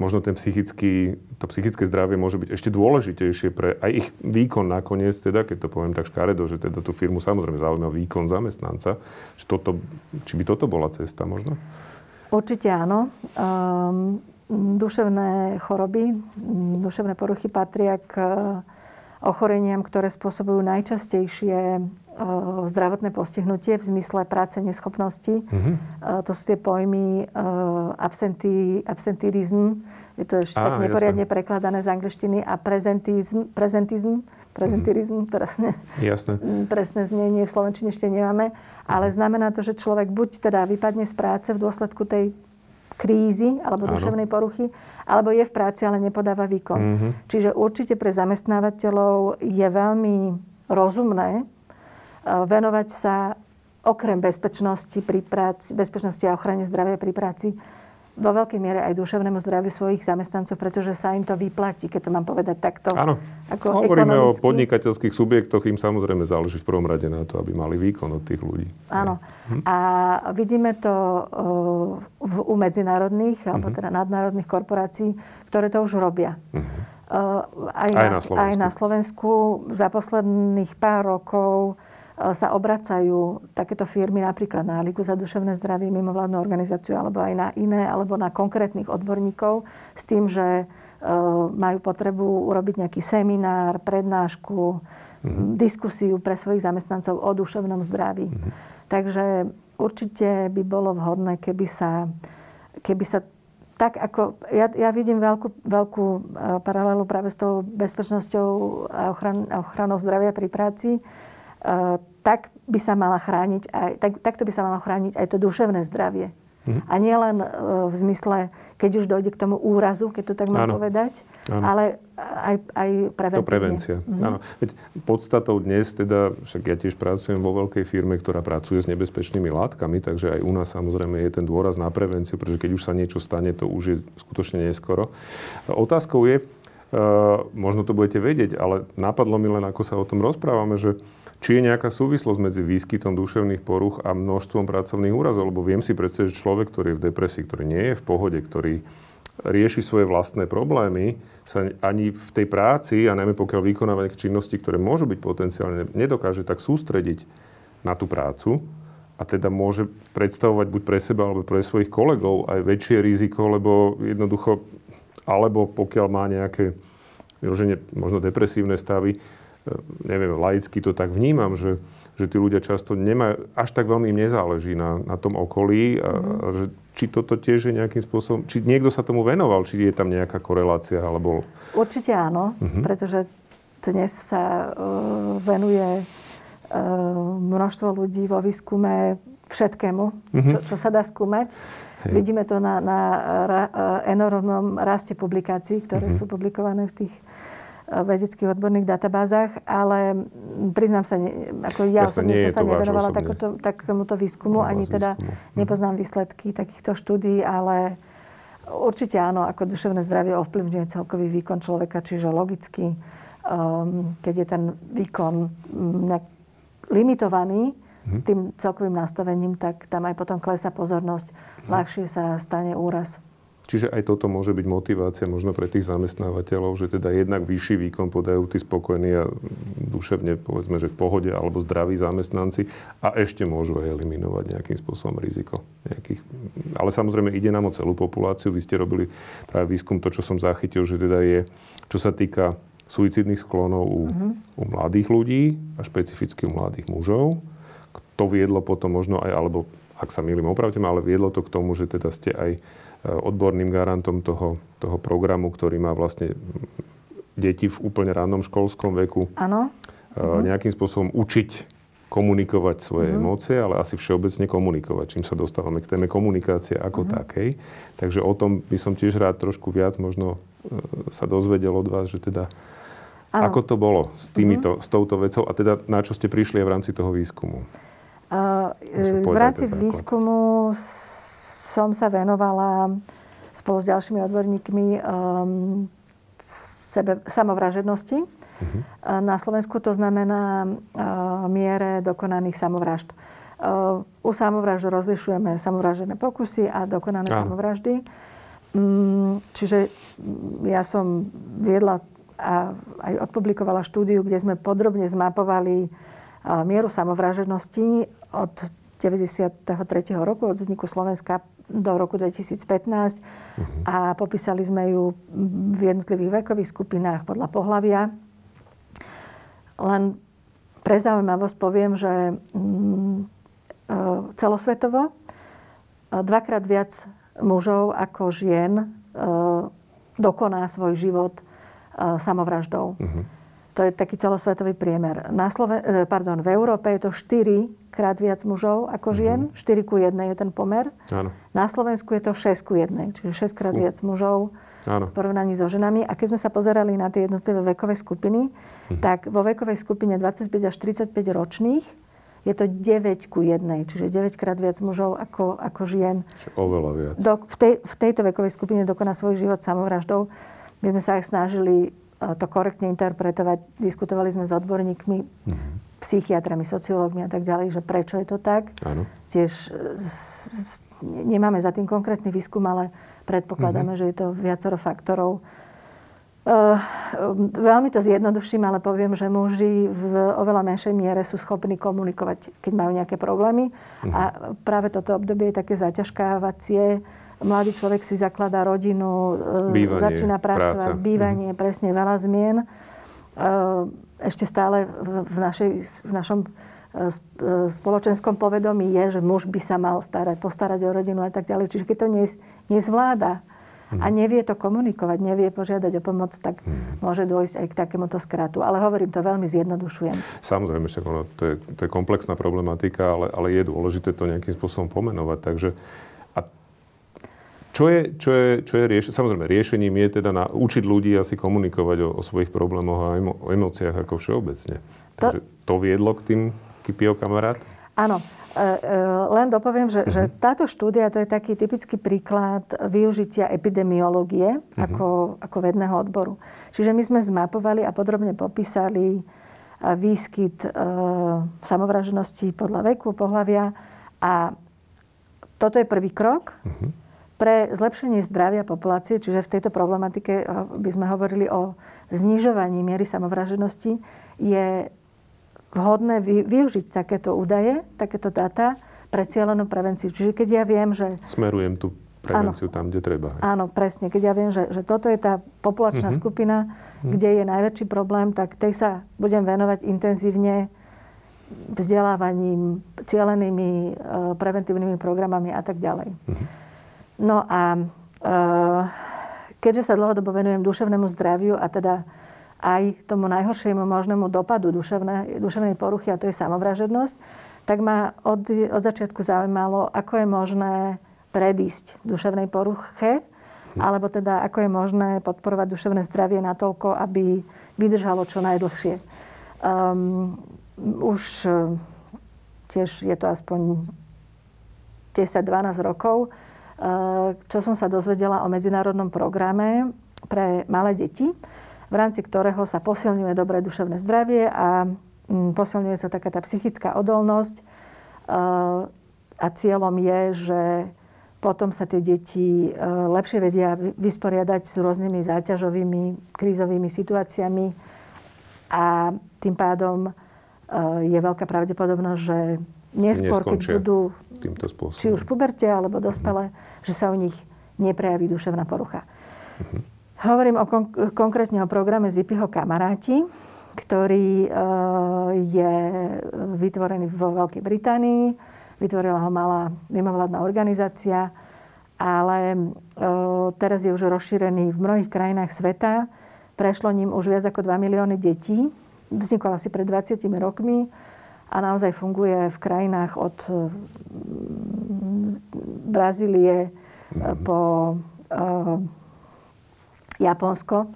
možno ten psychický, to psychické zdravie môže byť ešte dôležitejšie pre aj ich výkon nakoniec, teda, keď to poviem tak škaredo, že teda tú firmu samozrejme zaujíma výkon zamestnanca. Že toto, či by toto bola cesta možno? Určite áno. Um, duševné choroby, duševné poruchy patria k ochoreniam, ktoré spôsobujú najčastejšie zdravotné postihnutie v zmysle práce neschopnosti. Mm-hmm. To sú tie pojmy absentí, absentírizm, je to ešte tak neporiadne jasné. prekladané z angličtiny, a prezentizm, prezentizm, prezentírizm, mm-hmm. teraz ne, jasné. presné znenie v Slovenčine ešte nemáme, ale znamená to, že človek buď teda vypadne z práce v dôsledku tej krízy alebo duševnej poruchy, alebo je v práci, ale nepodáva výkon. Mm-hmm. Čiže určite pre zamestnávateľov je veľmi rozumné Eh, venovať sa okrem bezpečnosti, pri práci, bezpečnosti a ochrane zdravia pri práci vo veľkej miere aj duševnému zdraviu svojich zamestnancov, pretože sa im to vyplatí, keď to mám povedať takto. Áno. Ako Hovoríme ekonomicky. o podnikateľských subjektoch, im samozrejme záleží v prvom rade na to, aby mali výkon od tých ľudí. Áno. Hm. A vidíme to v, u medzinárodných, alebo mhm. teda nadnárodných korporácií, ktoré to už robia. Uh-huh. Aj, aj, na, na aj na Slovensku za posledných pár rokov sa obracajú takéto firmy napríklad na Ligu za duševné zdravie, mimovládnu organizáciu, alebo aj na iné, alebo na konkrétnych odborníkov s tým, že majú potrebu urobiť nejaký seminár, prednášku, mm-hmm. diskusiu pre svojich zamestnancov o duševnom zdraví. Mm-hmm. Takže určite by bolo vhodné, keby sa, keby sa tak ako, ja, ja vidím veľkú, veľkú e, paralelu práve s tou bezpečnosťou a ochran, ochranou zdravia pri práci, tak by sa mala chrániť aj, tak, takto by sa malo chrániť aj to duševné zdravie. Mm-hmm. A nie len e, v zmysle, keď už dojde k tomu úrazu, keď to tak mám povedať, ano. ale aj, aj preventívne. To prevencia. Mm-hmm. Áno. Veď podstatou dnes, teda, však ja tiež pracujem vo veľkej firme, ktorá pracuje s nebezpečnými látkami, takže aj u nás samozrejme je ten dôraz na prevenciu, pretože keď už sa niečo stane, to už je skutočne neskoro. Otázkou je, uh, možno to budete vedieť, ale napadlo mi len, ako sa o tom rozprávame, že či je nejaká súvislosť medzi výskytom duševných poruch a množstvom pracovných úrazov? Lebo viem si predstaviť, že človek, ktorý je v depresii, ktorý nie je v pohode, ktorý rieši svoje vlastné problémy, sa ani v tej práci, a najmä pokiaľ vykonáva nejaké činnosti, ktoré môžu byť potenciálne, nedokáže tak sústrediť na tú prácu a teda môže predstavovať buď pre seba alebo pre svojich kolegov aj väčšie riziko, lebo jednoducho, alebo pokiaľ má nejaké možno depresívne stavy, neviem, laicky to tak vnímam, že, že tí ľudia často nemajú, až tak veľmi im nezáleží na, na tom okolí a, a že či toto tiež je nejakým spôsobom, či niekto sa tomu venoval, či je tam nejaká korelácia, alebo... Určite áno, uh-huh. pretože dnes sa uh, venuje uh, množstvo ľudí vo výskume všetkému, uh-huh. čo, čo sa dá skúmať. Hej. Vidíme to na, na ra, enormnom raste publikácií, ktoré uh-huh. sú publikované v tých vedeckých odborných databázach, ale priznám sa, ako ja osobne som sa nevenovala takoto, takémuto výskumu, ani teda výskumu. nepoznám výsledky takýchto štúdí, ale určite áno, ako duševné zdravie ovplyvňuje celkový výkon človeka, čiže logicky, um, keď je ten výkon nejak limitovaný, mhm. tým celkovým nastavením, tak tam aj potom klesa pozornosť, mhm. ľahšie sa stane úraz. Čiže aj toto môže byť motivácia možno pre tých zamestnávateľov, že teda jednak vyšší výkon podajú tí spokojní a duševne povedzme, že v pohode alebo zdraví zamestnanci a ešte môžu aj eliminovať nejakým spôsobom riziko. Nejakých... Ale samozrejme ide nám o celú populáciu. Vy ste robili práve výskum, to čo som zachytil, že teda je, čo sa týka suicidných sklonov u, mm-hmm. u mladých ľudí a špecificky u mladých mužov. To viedlo potom možno aj, alebo ak sa milím, opravte ma, ale viedlo to k tomu, že teda ste aj odborným garantom toho, toho programu, ktorý má vlastne deti v úplne rannom školskom veku Áno. Uh, nejakým spôsobom učiť komunikovať svoje uh-huh. emócie, ale asi všeobecne komunikovať, čím sa dostávame k téme komunikácie ako uh-huh. takej. Takže o tom by som tiež rád trošku viac možno uh, sa dozvedel od vás, že teda ano. ako to bolo s, týmito, uh-huh. s touto vecou a teda na čo ste prišli aj v rámci toho výskumu? Uh, v rámci výskumu som sa venovala spolu s ďalšími odborníkmi um, sebe, samovražednosti. Uh-huh. Na Slovensku to znamená uh, miere dokonaných samovražd. Uh, u samovražd rozlišujeme samovražené pokusy a dokonané Áno. samovraždy. Um, čiže ja som viedla a aj odpublikovala štúdiu, kde sme podrobne zmapovali uh, mieru samovražednosti od 93. roku, od vzniku Slovenska do roku 2015 uh-huh. a popísali sme ju v jednotlivých vekových skupinách podľa pohlavia. Len pre zaujímavosť poviem, že mm, e, celosvetovo e, dvakrát viac mužov ako žien e, dokoná svoj život samovraždou. Uh-huh. To je taký celosvetový priemer. Na Sloven- pardon, v Európe je to 4 krát viac mužov ako mhm. žien. Mm-hmm. 4 ku 1 je ten pomer. Áno. Na Slovensku je to 6 ku 1, čiže 6 krát uh. viac mužov Áno. v porovnaní so ženami. A keď sme sa pozerali na tie jednotlivé vekové skupiny, mm-hmm. tak vo vekovej skupine 25 až 35 ročných je to 9 ku 1, čiže 9 krát viac mužov ako, ako žien. Čiže oveľa viac. Do, v, tej, v tejto vekovej skupine dokoná svoj život samovraždou. My sme sa aj snažili e, to korektne interpretovať. Diskutovali sme s odborníkmi. Mm-hmm psychiatrami, sociológmi a tak ďalej, že prečo je to tak. Áno. Tiež s, nemáme za tým konkrétny výskum, ale predpokladáme, mm-hmm. že je to viacero faktorov. Uh, veľmi to zjednoduším, ale poviem, že muži v oveľa menšej miere sú schopní komunikovať, keď majú nejaké problémy. Uh-huh. A práve toto obdobie je také zaťažkávacie. Mladý človek si zakladá rodinu, e, bývanie, začína pracovať, práca. bývanie, uh-huh. presne veľa zmien. Uh, ešte stále v, našej, v našom spoločenskom povedomí je, že muž by sa mal starať, postarať o rodinu a tak ďalej. Čiže keď to nezvláda, a mhm. nevie to komunikovať, nevie požiadať o pomoc, tak hmm. môže dôjsť aj k takémuto skratu. Ale hovorím, to veľmi zjednodušujem. Samozrejme, však ono, to, je, to je komplexná problematika, ale, ale je dôležité to nejakým spôsobom pomenovať. Takže čo je, čo je, čo je riešenie? Samozrejme, riešením je teda na, učiť ľudí asi komunikovať o, o svojich problémoch a emo, o emóciách ako všeobecne. Takže to, to viedlo k tým Kipio kamarát? Áno. E, e, len dopoviem, že, uh-huh. že mhm. táto štúdia to je taký typický príklad využitia epidemiológie uh-huh. ako, ako vedného odboru. Čiže my sme zmapovali a podrobne popísali e, výskyt e, samovražnosti podľa veku, pohľavia a toto je prvý krok uh-huh. Pre zlepšenie zdravia populácie, čiže v tejto problematike by sme hovorili o znižovaní miery samovraženosti, je vhodné využiť takéto údaje, takéto dáta pre cieľenú prevenciu. Čiže keď ja viem, že... Smerujem tú prevenciu áno, tam, kde treba. Áno, presne. Keď ja viem, že, že toto je tá populačná uh-huh. skupina, uh-huh. kde je najväčší problém, tak tej sa budem venovať intenzívne vzdelávaním, cieľenými e, preventívnymi programami a tak ďalej. Uh-huh. No a e, keďže sa dlhodobo venujem duševnému zdraviu a teda aj tomu najhoršiemu možnému dopadu duševnej, duševnej poruchy, a to je samovražednosť, tak ma od, od začiatku zaujímalo, ako je možné predísť duševnej poruche, hm. alebo teda ako je možné podporovať duševné zdravie natoľko, aby vydržalo čo najdlhšie. Um, už tiež je to aspoň 10-12 rokov, čo som sa dozvedela o medzinárodnom programe pre malé deti, v rámci ktorého sa posilňuje dobré duševné zdravie a mm, posilňuje sa taká tá psychická odolnosť. E, a cieľom je, že potom sa tie deti e, lepšie vedia vysporiadať s rôznymi záťažovými, krízovými situáciami a tým pádom je veľká pravdepodobnosť, že neskôr, keď budú či už v puberte alebo dospelé, mm-hmm. že sa u nich neprejaví duševná porucha. Mm-hmm. Hovorím o kon- konkrétne o programe Zipiho kamaráti, ktorý e, je vytvorený vo Veľkej Británii. Vytvorila ho malá mimovládna organizácia, ale e, teraz je už rozšírený v mnohých krajinách sveta. Prešlo ním už viac ako 2 milióny detí. Vznikol asi pred 20 rokmi a naozaj funguje v krajinách od Brazílie mm-hmm. po Japonsko.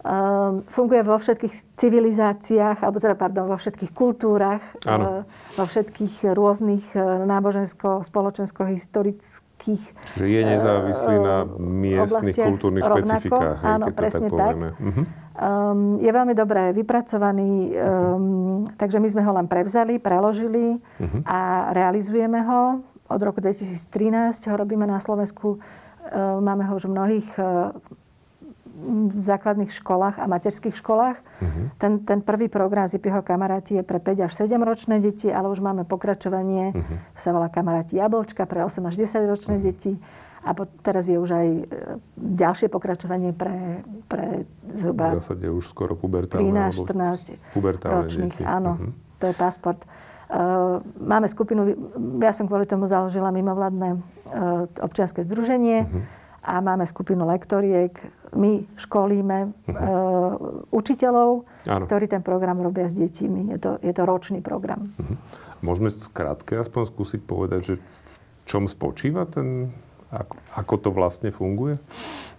Um, funguje vo všetkých civilizáciách, alebo teda, pardon, vo všetkých kultúrach, uh, vo všetkých rôznych uh, nábožensko, spoločensko, historických Že je nezávislý uh, na miestnych kultúrnych rovnako, špecifikách. Áno, presne tak. tak. Uh-huh. Um, je veľmi dobre vypracovaný, um, takže my sme ho len prevzali, preložili uh-huh. a realizujeme ho. Od roku 2013 ho robíme na Slovensku. Uh, máme ho už v mnohých uh, základných školách a materských školách. Uh-huh. Ten, ten prvý program Zipiho kamaráti je pre 5 až 7 ročné deti, ale už máme pokračovanie, uh-huh. sa volá kamaráti Jablčka pre 8 až 10 ročné uh-huh. deti. A teraz je už aj e, ďalšie pokračovanie pre, pre zhruba... V zásade už skoro pubertálne. 13, 14 ročných. Deti. Áno, uh-huh. to je pasport. Uh, máme skupinu, ja som kvôli tomu založila mimovládne uh, občianske združenie, uh-huh a máme skupinu lektoriek. My školíme uh-huh. uh, učiteľov, Áno. ktorí ten program robia s deťmi. Je to, je to ročný program. Uh-huh. Môžeme skrátke aspoň skúsiť povedať, že v čom spočíva ten, ako, ako to vlastne funguje?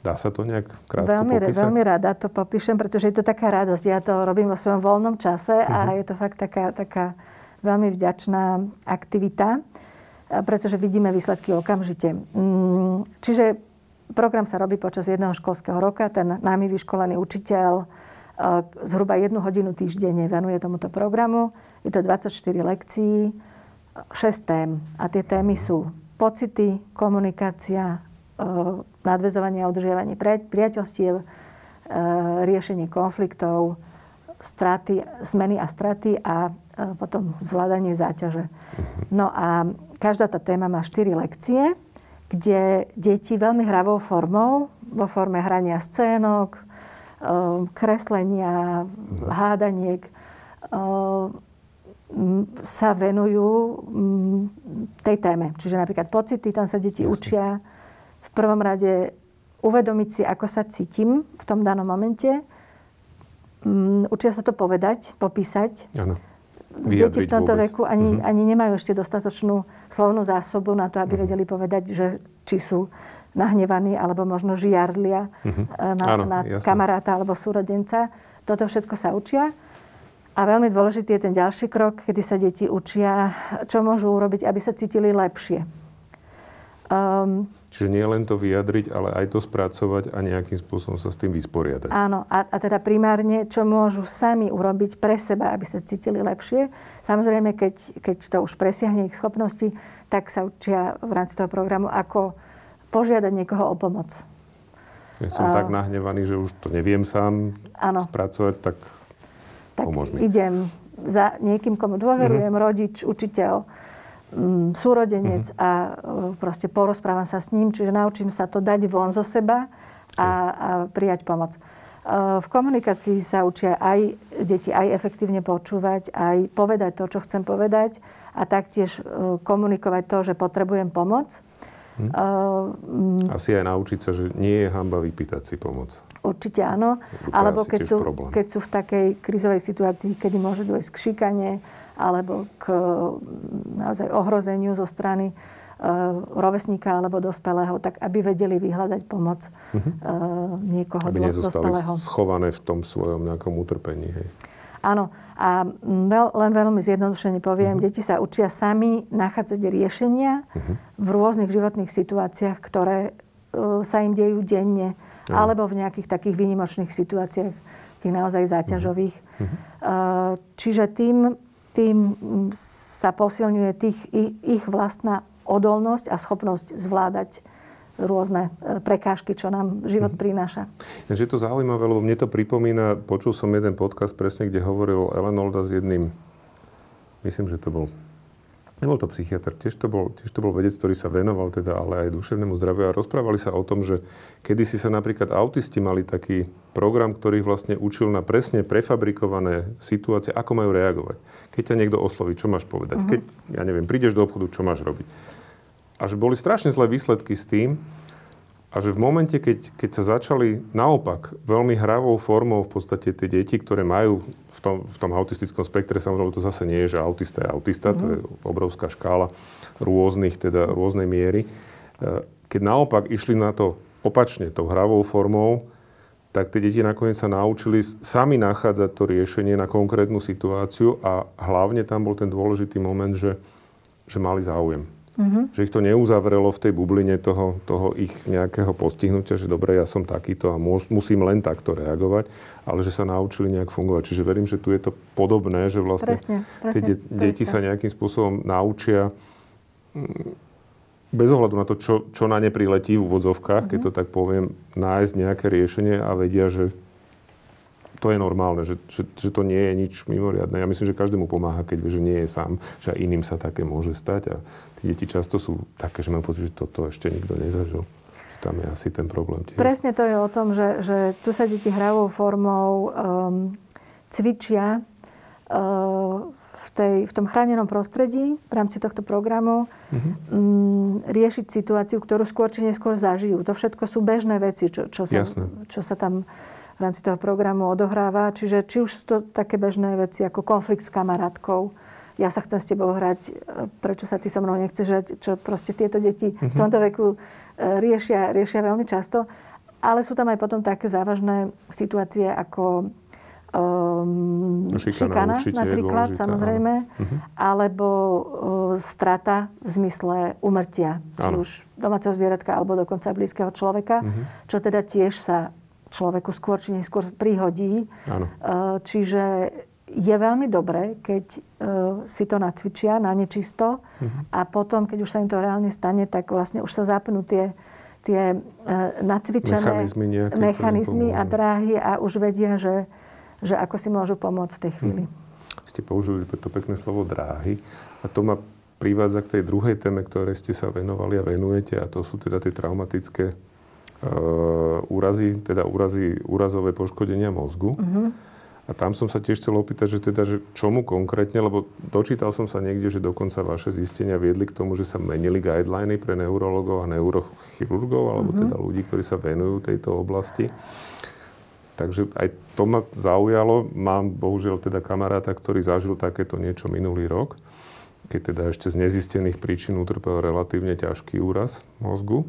Dá sa to nejak krátko veľmi, popísať? Veľmi rada to popíšem, pretože je to taká radosť. Ja to robím vo svojom voľnom čase uh-huh. a mhm. je to fakt taká, taká veľmi vďačná aktivita, pretože vidíme výsledky okamžite. Mm, čiže Program sa robí počas jedného školského roka. Ten námi vyškolený učiteľ e, zhruba jednu hodinu týždenne venuje tomuto programu. Je to 24 lekcií, 6 tém. A tie témy sú pocity, komunikácia, e, nadvezovanie a udržiavanie priateľstiev, riešenie konfliktov, straty, zmeny a straty a potom zvládanie záťaže. No a každá tá téma má 4 lekcie, kde deti veľmi hravou formou, vo forme hrania scénok, kreslenia, hádaniek, sa venujú tej téme. Čiže napríklad pocity, tam sa deti Jasne. učia v prvom rade uvedomiť si, ako sa cítim v tom danom momente. Učia sa to povedať, popísať. Ano. Deti v tomto vôbec. veku ani, uh-huh. ani nemajú ešte dostatočnú slovnú zásobu na to, aby uh-huh. vedeli povedať, že či sú nahnevaní, alebo možno žiarlia uh-huh. na, Áno, na kamaráta alebo súrodenca. Toto všetko sa učia. A veľmi dôležitý je ten ďalší krok, kedy sa deti učia, čo môžu urobiť, aby sa cítili lepšie. Um, Čiže nie len to vyjadriť, ale aj to spracovať a nejakým spôsobom sa s tým vysporiadať. Áno, a, a teda primárne, čo môžu sami urobiť pre seba, aby sa cítili lepšie. Samozrejme, keď, keď to už presiahne ich schopnosti, tak sa učia v rámci toho programu, ako požiadať niekoho o pomoc. Ja som uh, tak nahnevaný, že už to neviem sám áno. spracovať, tak, tak pomôž mi. idem za niekým, komu dôverujem, mm-hmm. rodič, učiteľ, Mm, súrodenec mm-hmm. a e, proste porozprávam sa s ním, čiže naučím sa to dať von zo seba a, a prijať pomoc. E, v komunikácii sa učia aj deti aj efektívne počúvať, aj povedať to, čo chcem povedať a taktiež e, komunikovať to, že potrebujem pomoc. Hm. Uh, Asi aj naučiť sa, že nie je hamba vypýtať si pomoc. Určite áno. Alebo keď sú, keď sú v takej krizovej situácii, kedy môže dôjsť k šikane, alebo k naozaj ohrozeniu zo strany e, rovesníka alebo dospelého, tak aby vedeli vyhľadať pomoc uh-huh. niekoho aby dospelého. schované v tom svojom nejakom utrpení. Hej. Áno. A veľ, len veľmi zjednodušene poviem, uh-huh. deti sa učia sami nachádzať riešenia uh-huh. v rôznych životných situáciách, ktoré uh, sa im dejú denne, uh-huh. alebo v nejakých takých výnimočných situáciách, takých naozaj záťažových. Uh-huh. Uh, čiže tým tým sa posilňuje tých, ich, ich vlastná odolnosť a schopnosť zvládať rôzne e, prekážky, čo nám život mm-hmm. prináša. Je to zaujímavé, lebo mne to pripomína, počul som jeden podcast presne, kde hovoril Ellen Olda s jedným, myslím, že to bol Nebol to psychiatr, tiež to, bol, tiež to bol vedec, ktorý sa venoval teda ale aj duševnému zdraviu a rozprávali sa o tom, že kedy si sa napríklad autisti mali taký program, ktorý vlastne učil na presne prefabrikované situácie, ako majú reagovať. Keď ťa niekto osloví, čo máš povedať? Uh-huh. Keď, ja neviem, prídeš do obchodu, čo máš robiť? A že boli strašne zlé výsledky s tým, a že v momente, keď, keď sa začali naopak veľmi hravou formou v podstate tie deti, ktoré majú v tom, v tom autistickom spektre, samozrejme to zase nie je, že autista je autista, mm-hmm. to je mhm. obrovská škála rôznych, teda rôznej miery. E, keď naopak išli na to opačne, tou hravou formou, tak tie deti nakoniec sa naučili sami nachádzať to riešenie na konkrétnu situáciu a hlavne tam bol ten dôležitý moment, že, že mali záujem. Mm-hmm. Že ich to neuzavrelo v tej bubline toho, toho ich nejakého postihnutia, že dobre, ja som takýto a môž, musím len takto reagovať, ale že sa naučili nejak fungovať. Čiže verím, že tu je to podobné, že vlastne presne, presne, tie de- deti sa nejakým spôsobom naučia mm, bez ohľadu na to, čo, čo na ne priletí v úvodzovkách, mm-hmm. keď to tak poviem, nájsť nejaké riešenie a vedia, že to je normálne, že, že, že to nie je nič mimoriadne. Ja myslím, že každému pomáha, keď vie, že nie je sám, že aj iným sa také môže stať. A tí deti často sú také, že majú pocit, že toto ešte nikto nezažil. Tam je asi ten problém tiež. Presne to je o tom, že, že tu sa deti hravou formou um, cvičia uh, v, tej, v tom chránenom prostredí v rámci tohto programu uh-huh. um, riešiť situáciu, ktorú skôr či neskôr zažijú. To všetko sú bežné veci, čo, čo, sa, čo sa tam v rámci toho programu odohráva. Čiže či už sú to také bežné veci ako konflikt s kamarátkou, ja sa chcem s tebou hrať, e, prečo sa ty so mnou nechceš hrať, čo proste tieto deti mm-hmm. v mhm. tomto veku e, riešia, riešia veľmi často. Ale sú tam aj potom také závažné situácie ako um, šikana, šikana napríklad, samozrejme, uh-huh. alebo uh, strata v zmysle umrtia, či už domáceho zvieratka, alebo dokonca blízkeho človeka, uh-huh. čo teda tiež sa človeku skôr či neskôr prihodí. Áno. Eh, čiže je veľmi dobré, keď eh, si to nacvičia na nečisto uh-huh. a potom, keď už sa im to reálne stane, tak vlastne už sa zapnú tie, tie nacvičené mechanizmy, nejaké, mechanizmy a dráhy a už vedia, že, že ako si môžu pomôcť v tej chvíli. Hmm. Ste použili to pekné slovo dráhy a to ma privádza k tej druhej téme, ktoré ste sa venovali a venujete a to sú teda tie traumatické úrazy, teda úrazy, úrazové poškodenia mozgu. Uh-huh. A tam som sa tiež chcel opýtať, že teda, že čomu konkrétne, lebo dočítal som sa niekde, že dokonca vaše zistenia viedli k tomu, že sa menili guideliny pre neurologov a neurochirurgov, alebo uh-huh. teda ľudí, ktorí sa venujú tejto oblasti. Takže aj to ma zaujalo. Mám bohužiaľ teda kamaráta, ktorý zažil takéto niečo minulý rok keď teda ešte z nezistených príčin utrpel relatívne ťažký úraz mozgu.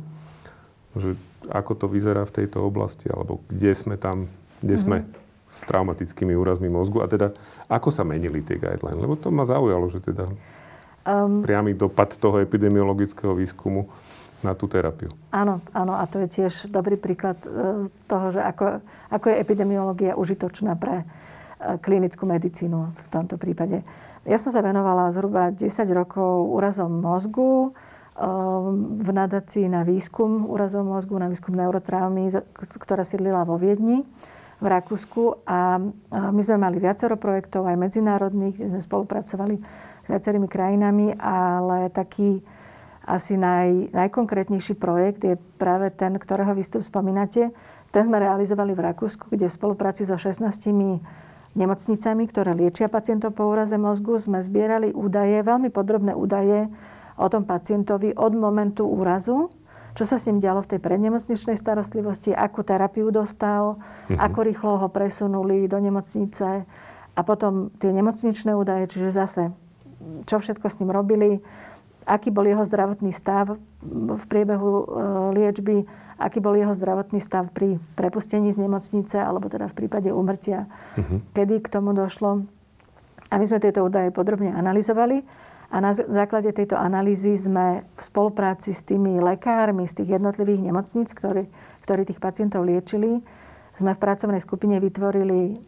Že ako to vyzerá v tejto oblasti, alebo kde sme tam, kde mm-hmm. sme mhm. s traumatickými úrazmi mozgu a teda ako sa menili tie guidelines, lebo to ma zaujalo, že teda um, priamy dopad toho epidemiologického výskumu na tú terapiu. Áno, áno, a to je tiež dobrý príklad e, toho, že ako, ako je epidemiológia užitočná pre e, klinickú medicínu v tomto prípade. Ja som sa venovala zhruba 10 rokov úrazom mozgu v nadácii na výskum úrazov mozgu, na výskum neurotraumy, ktorá sídlila vo Viedni v Rakúsku. A my sme mali viacero projektov, aj medzinárodných, kde sme spolupracovali s viacerými krajinami, ale taký asi naj, najkonkrétnejší projekt je práve ten, ktorého vy spomínate. Ten sme realizovali v Rakúsku, kde v spolupráci so 16 nemocnicami, ktoré liečia pacientov po úraze mozgu, sme zbierali údaje, veľmi podrobné údaje o tom pacientovi od momentu úrazu, čo sa s ním dialo v tej prednemocničnej starostlivosti, akú terapiu dostal, mm-hmm. ako rýchlo ho presunuli do nemocnice a potom tie nemocničné údaje, čiže zase čo všetko s ním robili, aký bol jeho zdravotný stav v priebehu e, liečby, aký bol jeho zdravotný stav pri prepustení z nemocnice alebo teda v prípade úmrtia, uh-huh. kedy k tomu došlo. A my sme tieto údaje podrobne analyzovali a na základe tejto analýzy sme v spolupráci s tými lekármi z tých jednotlivých nemocníc, ktorí, ktorí tých pacientov liečili, sme v pracovnej skupine vytvorili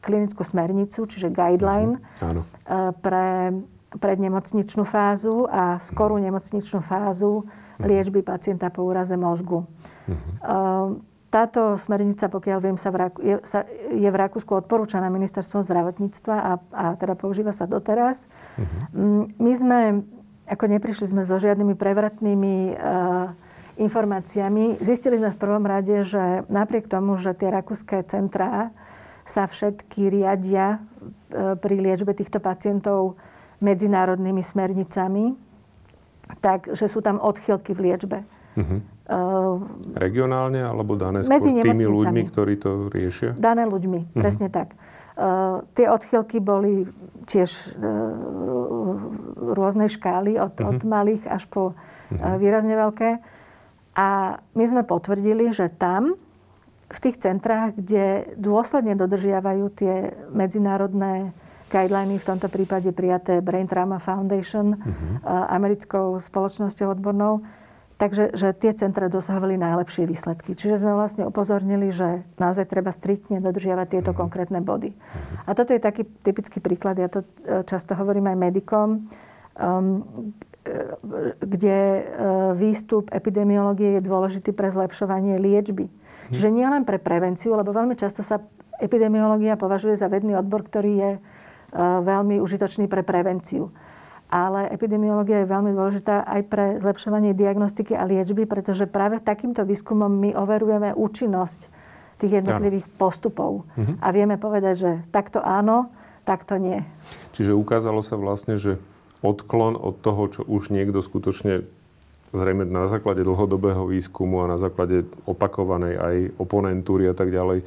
klinickú smernicu, čiže guideline uh-huh. pre prednemocničnú fázu a skorú nemocničnú fázu liečby pacienta po úraze mozgu. Uh-huh. Táto smernica, pokiaľ viem, sa v, je, sa, je v Rakúsku odporúčaná ministerstvom zdravotníctva a, a teda používa sa doteraz. Uh-huh. My sme, ako neprišli sme so žiadnymi prevratnými uh, informáciami, zistili sme v prvom rade, že napriek tomu, že tie rakúske centrá sa všetky riadia uh, pri liečbe týchto pacientov medzinárodnými smernicami, tak, že sú tam odchylky v liečbe. Uh-huh. Uh, Regionálne alebo dané skôr tými ľuďmi, ktorí to riešia? Dané ľuďmi, uh-huh. presne tak. Uh, tie odchylky boli tiež uh, rôznej škály, od, uh-huh. od malých až po uh, výrazne veľké. A my sme potvrdili, že tam, v tých centrách, kde dôsledne dodržiavajú tie medzinárodné guideliny, v tomto prípade prijaté Brain Trauma Foundation, uh-huh. americkou spoločnosťou odbornou, takže že tie centra dosahovali najlepšie výsledky. Čiže sme vlastne upozornili, že naozaj treba striktne dodržiavať tieto uh-huh. konkrétne body. Uh-huh. A toto je taký typický príklad, ja to e, často hovorím aj medikom, um, kde e, výstup epidemiológie je dôležitý pre zlepšovanie liečby. Čiže nie len pre prevenciu, lebo veľmi často sa epidemiológia považuje za vedný odbor, ktorý je veľmi užitočný pre prevenciu. Ale epidemiológia je veľmi dôležitá aj pre zlepšovanie diagnostiky a liečby, pretože práve takýmto výskumom my overujeme účinnosť tých jednotlivých ja. postupov. Uh-huh. A vieme povedať, že takto áno, takto nie. Čiže ukázalo sa vlastne, že odklon od toho, čo už niekto skutočne zrejme na základe dlhodobého výskumu a na základe opakovanej aj oponentúry a tak ďalej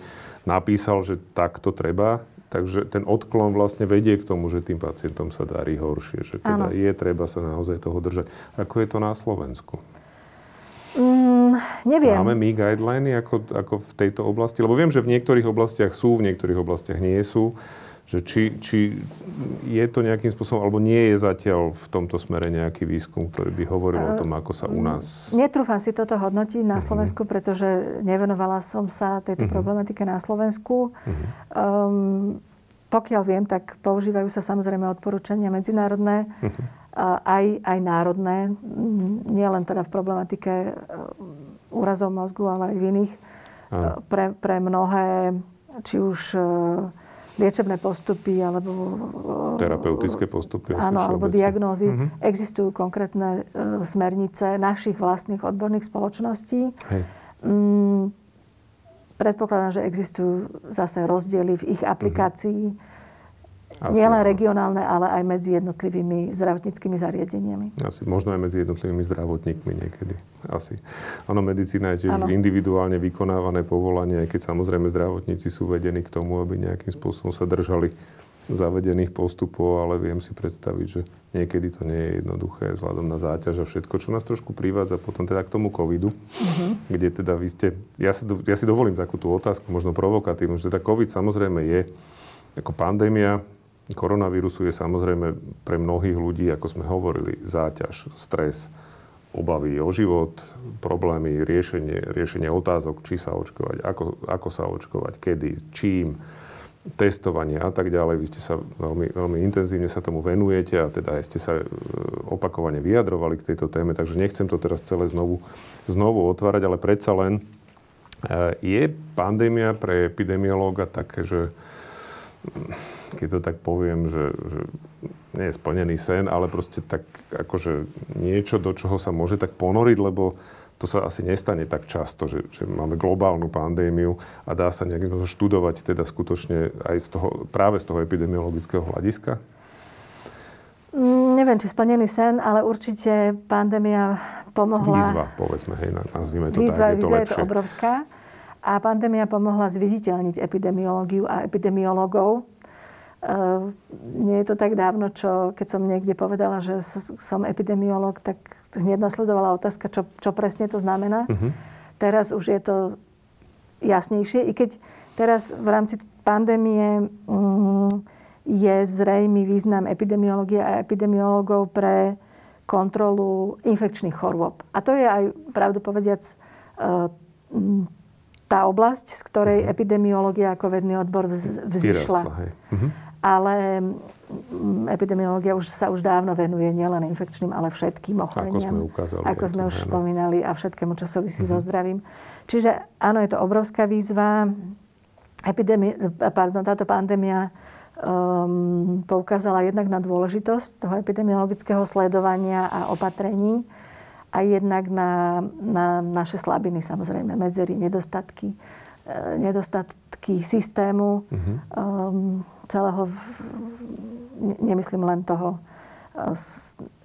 napísal, že takto treba, Takže ten odklon vlastne vedie k tomu, že tým pacientom sa darí horšie. Že teda ano. je treba sa naozaj toho držať. Ako je to na Slovensku? Mm, neviem. Máme my guideliny ako, ako v tejto oblasti? Lebo viem, že v niektorých oblastiach sú, v niektorých oblastiach nie sú že či, či je to nejakým spôsobom, alebo nie je zatiaľ v tomto smere nejaký výskum, ktorý by hovoril uh, o tom, ako sa u nás... Netrúfam si toto hodnotiť na uh-huh. Slovensku, pretože nevenovala som sa tejto uh-huh. problematike na Slovensku. Uh-huh. Um, pokiaľ viem, tak používajú sa samozrejme odporúčania medzinárodné. Uh-huh. aj, aj národné, nielen teda v problematike úrazov mozgu, ale aj v iných. Pre, pre mnohé, či už liečebné postupy alebo... Terapeutické postupy. Áno, alebo diagnózy. Mm-hmm. Existujú konkrétne e, smernice našich vlastných odborných spoločností. Hej. Mm, predpokladám, že existujú zase rozdiely v ich aplikácii. Mm-hmm asi, Nielen regionálne, ale aj medzi jednotlivými zdravotníckými zariadeniami. Asi, možno aj medzi jednotlivými zdravotníkmi niekedy. Asi. Áno, medicína je tiež ano. individuálne vykonávané povolanie, keď samozrejme zdravotníci sú vedení k tomu, aby nejakým spôsobom sa držali zavedených postupov, ale viem si predstaviť, že niekedy to nie je jednoduché vzhľadom na záťaž a všetko, čo nás trošku privádza potom teda k tomu covidu, uh-huh. kde teda vy ste, ja si, ja si dovolím takú tú otázku, možno provokatívnu, že teda covid samozrejme je ako pandémia, koronavírusu je samozrejme pre mnohých ľudí, ako sme hovorili, záťaž, stres, obavy o život, problémy, riešenie, riešenie otázok, či sa očkovať, ako, ako sa očkovať, kedy, čím, testovanie a tak ďalej. Vy ste sa veľmi, veľmi intenzívne sa tomu venujete a teda aj ste sa e, opakovane vyjadrovali k tejto téme, takže nechcem to teraz celé znovu, znovu otvárať, ale predsa len e, je pandémia pre epidemiológa také, že keď to tak poviem, že, že nie je splnený sen, ale proste tak akože niečo, do čoho sa môže tak ponoriť, lebo to sa asi nestane tak často, že, že máme globálnu pandémiu a dá sa nejak študovať teda skutočne aj z toho, práve z toho epidemiologického hľadiska? Mm, neviem, či splnený sen, ale určite pandémia pomohla... Výzva, povedzme, hej, nazvime to výzva, tak, je to výzva je to obrovská. A pandémia pomohla zviditeľniť epidemiológiu a epidemiológov. Nie je to tak dávno, čo keď som niekde povedala, že som epidemiolog, tak hneď nasledovala otázka, čo, čo presne to znamená. Uh-huh. Teraz už je to jasnejšie, i keď teraz v rámci pandémie um, je zrejmý význam epidemiológie a epidemiológov pre kontrolu infekčných chorôb. A to je aj, pravdu povediac, uh, tá oblasť, z ktorej uh-huh. epidemiológia ako vedný odbor vz, vzýšla. Uh-huh. Ale mm, epidemiológia už sa už dávno venuje nielen infekčným, ale všetkým ochoreniam. Ako sme ukázali. Ako sme už spomínali a všetkému, čo súvisí uh-huh. so zdravím. Čiže áno, je to obrovská výzva. Epidemi- pardon, táto pandémia um, poukázala jednak na dôležitosť toho epidemiologického sledovania a opatrení a jednak na, na naše slabiny, samozrejme, medzery, nedostatky, nedostatky systému um, celého, nemyslím len toho e,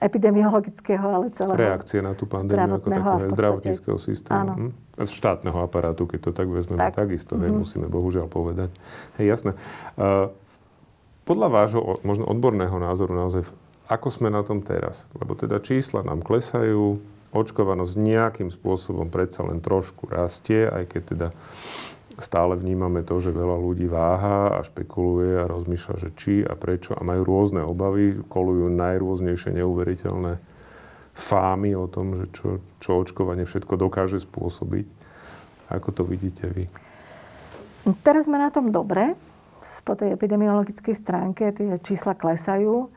epidemiologického, ale celého Reakcie na tú pandémiu ako takého zdravotníckého systému. Áno. Hm? A štátneho aparátu, keď to tak vezmeme, tak. takisto, hej, mhm. musíme bohužiaľ povedať. Hej, jasné. Uh, podľa vášho možno odborného názoru naozaj, ako sme na tom teraz? Lebo teda čísla nám klesajú, očkovanosť nejakým spôsobom predsa len trošku rastie, aj keď teda stále vnímame to, že veľa ľudí váha a špekuluje a rozmýšľa, že či a prečo a majú rôzne obavy, kolujú najrôznejšie neuveriteľné fámy o tom, že čo, čo očkovanie všetko dokáže spôsobiť. Ako to vidíte vy? Teraz sme na tom dobre. Po tej epidemiologickej stránke tie čísla klesajú.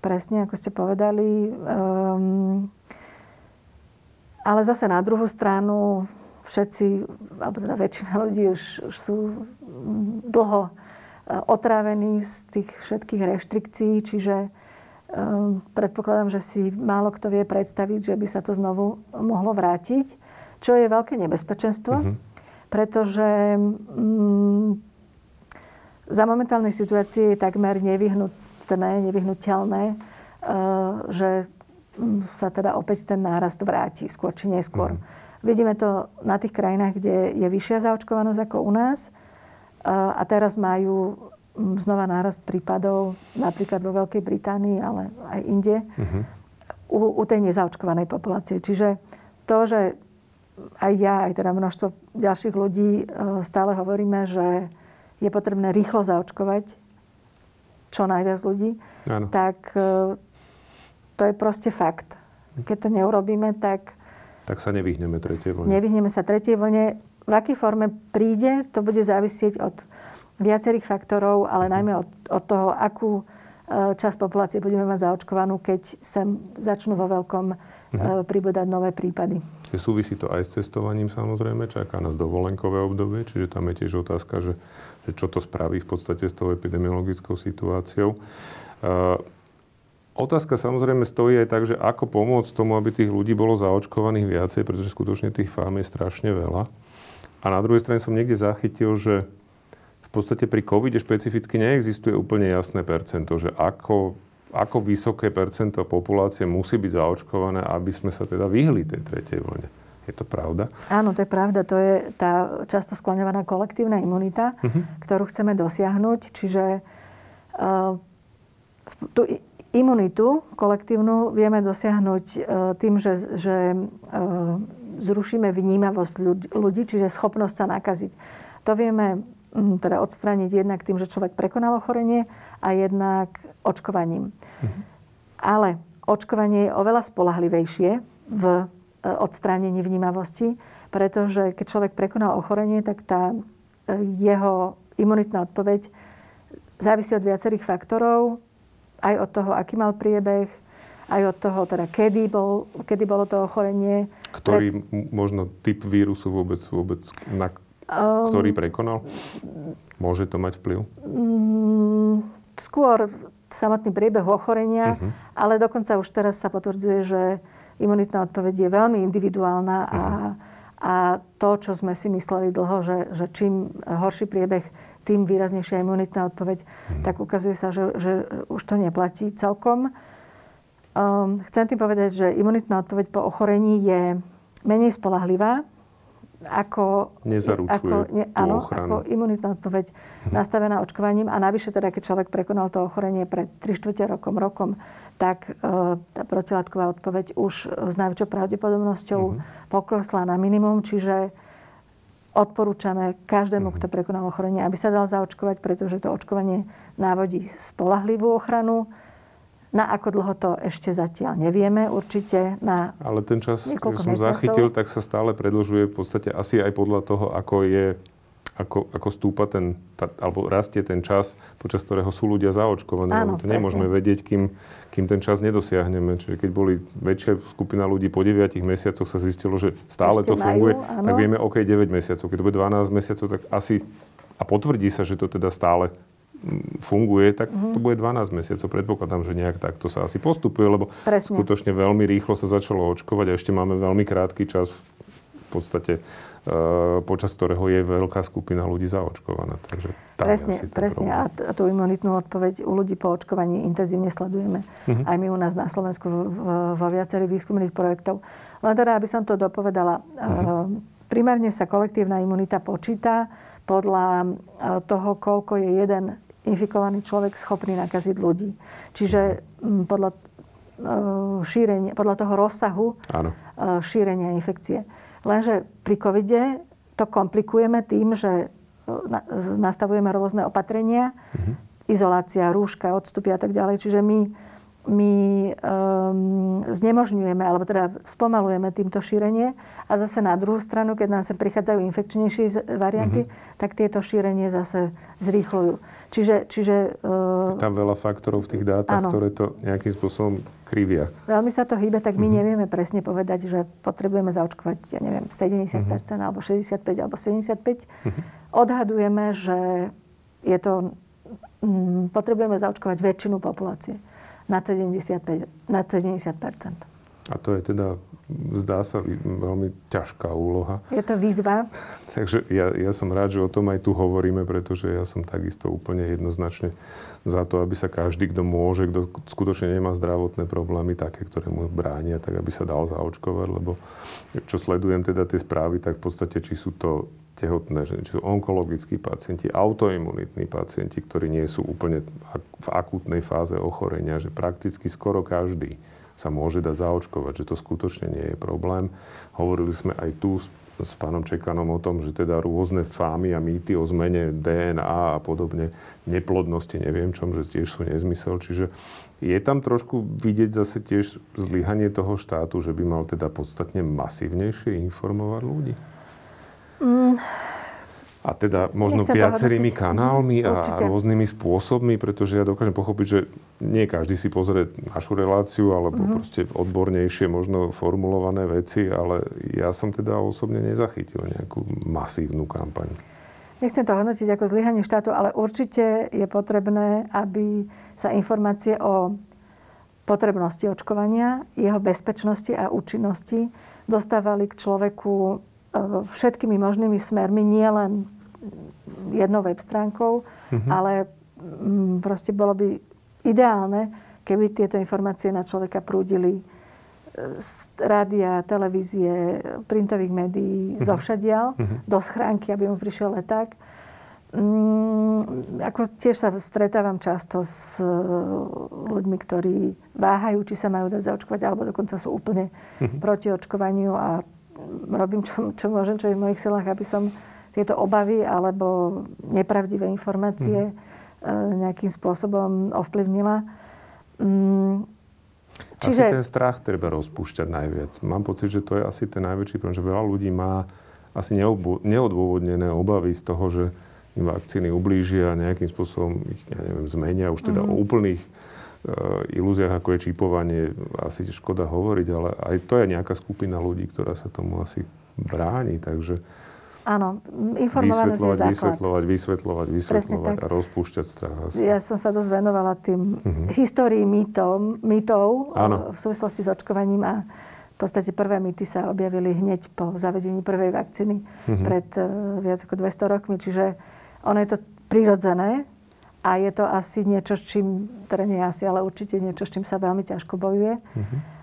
Presne ako ste povedali. Um, ale zase na druhú stranu všetci, alebo teda väčšina ľudí už, už sú dlho e, otrávení z tých všetkých reštrikcií, čiže um, predpokladám, že si málo kto vie predstaviť, že by sa to znovu mohlo vrátiť, čo je veľké nebezpečenstvo, mm-hmm. pretože um, za momentálnej situácie je takmer nevyhnutné, nevyhnutelné, uh, že sa teda opäť ten nárast vráti, skôr či neskôr. Mm. Vidíme to na tých krajinách, kde je vyššia zaočkovanosť ako u nás. A teraz majú znova nárast prípadov, napríklad vo Veľkej Británii, ale aj inde, mm-hmm. u, u tej nezaočkovanej populácie. Čiže to, že aj ja, aj teda množstvo ďalších ľudí e, stále hovoríme, že je potrebné rýchlo zaočkovať čo najviac ľudí, ano. tak e, to je proste fakt. Keď to neurobíme, tak... Tak sa nevyhneme tretej vlne. Nevyhneme sa tretej vlne. V akej forme príde, to bude závisieť od viacerých faktorov, ale uh-huh. najmä od, od toho, akú časť populácie budeme mať zaočkovanú, keď sem začnú vo veľkom uh-huh. pribúdať nové prípady. Súvisí to aj s cestovaním samozrejme, čaká nás dovolenkové obdobie, čiže tam je tiež otázka, že, že čo to spraví v podstate s tou epidemiologickou situáciou. Uh, Otázka samozrejme stojí aj tak, že ako pomôcť tomu, aby tých ľudí bolo zaočkovaných viacej, pretože skutočne tých fám je strašne veľa. A na druhej strane som niekde zachytil, že v podstate pri covide špecificky neexistuje úplne jasné percento, že ako, ako vysoké percento populácie musí byť zaočkované, aby sme sa teda vyhli tej tretej vlne. Je to pravda? Áno, to je pravda. To je tá často skloňovaná kolektívna imunita, uh-huh. ktorú chceme dosiahnuť. Čiže uh, tu Imunitu kolektívnu vieme dosiahnuť e, tým, že, že e, zrušíme vnímavosť ľudí, čiže schopnosť sa nakaziť. To vieme teda odstrániť jednak tým, že človek prekonal ochorenie a jednak očkovaním. Mhm. Ale očkovanie je oveľa spolahlivejšie v e, odstránení vnímavosti, pretože keď človek prekonal ochorenie, tak tá jeho imunitná odpoveď závisí od viacerých faktorov, aj od toho, aký mal priebeh, aj od toho, teda kedy, bol, kedy bolo to ochorenie. Ktorý Pred... možno typ vírusu vôbec, vôbec na um, ktorý prekonal? Môže to mať vplyv? Um, skôr samotný priebeh ochorenia, uh-huh. ale dokonca už teraz sa potvrdzuje, že imunitná odpoveď je veľmi individuálna uh-huh. a, mhm. a to, čo sme si mysleli dlho, že, že čím horší priebeh, tým výraznejšia imunitná odpoveď, mm. tak ukazuje sa, že, že už to neplatí celkom. Um, chcem tým povedať, že imunitná odpoveď po ochorení je menej spolahlivá, ako, ako, ne, áno, ako imunitná odpoveď mm. nastavená očkovaním. A navyše teda, keď človek prekonal to ochorenie pred 3 čtvrte rokom, rokom, tak e, tá protilátková odpoveď už s najväčšou pravdepodobnosťou mm. poklesla na minimum, čiže odporúčame každému, kto prekonal ochorenie, aby sa dal zaočkovať, pretože to očkovanie návodí spolahlivú ochranu. Na ako dlho to ešte zatiaľ nevieme, určite na Ale ten čas, ktorý som mesiacov. zachytil, tak sa stále predlžuje v podstate asi aj podľa toho, ako je ako, ako stúpa ten, tá, alebo rastie ten čas, počas ktorého sú ľudia zaočkovaní. Áno, to nemôžeme vedieť, kým, kým ten čas nedosiahneme. Čiže keď boli väčšia skupina ľudí po 9 mesiacoch sa zistilo, že stále Ešte to funguje, majú, tak vieme, OK, 9 mesiacov. Keď to bude 12 mesiacov, tak asi a potvrdí sa, že to teda stále mm, funguje, tak mm-hmm. to bude 12 mesiacov. Predpokladám, že nejak takto sa asi postupuje, lebo Presne. skutočne veľmi rýchlo sa začalo očkovať a ešte máme veľmi krátky čas v podstate počas ktorého je veľká skupina ľudí zaočkovaná. Takže presne, presne. A, t- a tú imunitnú odpoveď u ľudí po očkovaní intenzívne sledujeme. Uh-huh. Aj my u nás na Slovensku vo viacerých výskumných projektov. Len teda, aby som to dopovedala, uh-huh. primárne sa kolektívna imunita počíta podľa eh, toho, koľko je jeden infikovaný človek schopný nakaziť ľudí. Čiže uh-huh. podľa šírenia, podľa toho rozsahu Áno. šírenia infekcie. Lenže pri covide to komplikujeme tým, že e, nastavujeme rôzne opatrenia, mm-hmm. izolácia, rúška, odstupy a tak ďalej. Čiže my my um, znemožňujeme, alebo teda spomalujeme týmto šírenie a zase na druhú stranu, keď nám sa prichádzajú infekčnejšie varianty, mm-hmm. tak tieto šírenie zase zrýchľujú. Čiže... čiže uh, tam veľa faktorov v tých dátach, áno. ktoré to nejakým spôsobom krivia. Veľmi sa to hýbe, tak my mm-hmm. nevieme presne povedať, že potrebujeme zaočkovať, ja neviem, 70% mm-hmm. alebo 65 alebo 75. Mm-hmm. Odhadujeme, že je to, mm, potrebujeme zaočkovať väčšinu populácie na 75, na 70% A to je teda, zdá sa, veľmi ťažká úloha. Je to výzva. Takže ja, ja som rád, že o tom aj tu hovoríme, pretože ja som takisto úplne jednoznačne za to, aby sa každý, kto môže, kto skutočne nemá zdravotné problémy, také, ktoré mu bránia, tak aby sa dal zaočkovať, lebo čo sledujem teda tie správy, tak v podstate, či sú to tehotné ženy, či sú onkologickí pacienti, autoimunitní pacienti, ktorí nie sú úplne v akútnej fáze ochorenia, že prakticky skoro každý sa môže dať zaočkovať, že to skutočne nie je problém. Hovorili sme aj tu s, s pánom Čekanom o tom, že teda rôzne fámy a mýty o zmene DNA a podobne, neplodnosti, neviem čom, že tiež sú nezmysel. Čiže je tam trošku vidieť zase tiež zlyhanie toho štátu, že by mal teda podstatne masívnejšie informovať ľudí? Mm. A teda možno Nechcem viacerými hodnotiť. kanálmi a Určite. rôznymi spôsobmi, pretože ja dokážem pochopiť, že nie každý si pozrie našu reláciu alebo Mhm. proste odbornejšie možno formulované veci, ale ja som teda osobne nezachytil nejakú masívnu kampaň. Nechcem to hodnotiť ako zlyhanie štátu, ale určite je potrebné, aby sa informácie o potrebnosti očkovania, jeho bezpečnosti a účinnosti dostávali k človeku e, všetkými možnými smermi, nielen jednou web stránkou, Mhm. ale mm, proste bolo by ideálne, keby tieto informácie na človeka prúdili e, z rádia, televízie, printových médií, zo všadiaľ, do schránky, aby mu prišiel leták. Mm, ako tiež sa stretávam často s e, ľuďmi, ktorí váhajú, či sa majú dať zaočkovať, alebo dokonca sú úplne proti očkovaniu a robím, čo, čo môžem, čo je v mojich silách, aby som tieto obavy alebo nepravdivé informácie e, nejakým spôsobom ovplyvnila. Mm, Čiže... Asi ten strach treba rozpúšťať najviac. Mám pocit, že to je asi ten najväčší problém, že veľa ľudí má asi neobú- neodôvodnené obavy z toho, že im vakcíny ublížia a nejakým spôsobom ich, ja neviem, zmenia. Už teda mm-hmm. o úplných e, ilúziách, ako je čipovanie, asi škoda hovoriť, ale aj to je nejaká skupina ľudí, ktorá sa tomu asi bráni. Takže Áno, informovanosť je základ. vysvetľovať, vysvetľovať, vysvetľovať a rozpúšťať strach. Ja som sa dosť venovala tým histórii mýtom, mýtov Mhm. Áno. v súvislosti s očkovaním a v podstate prvé mýty sa objavili hneď po zavedení prvej vakcíny Mhm. pred e, viac ako 200 rokmi. Čiže ono je to prirodzené a je to asi niečo, s čím, teda nie asi, ale určite niečo, s čím sa veľmi ťažko bojuje.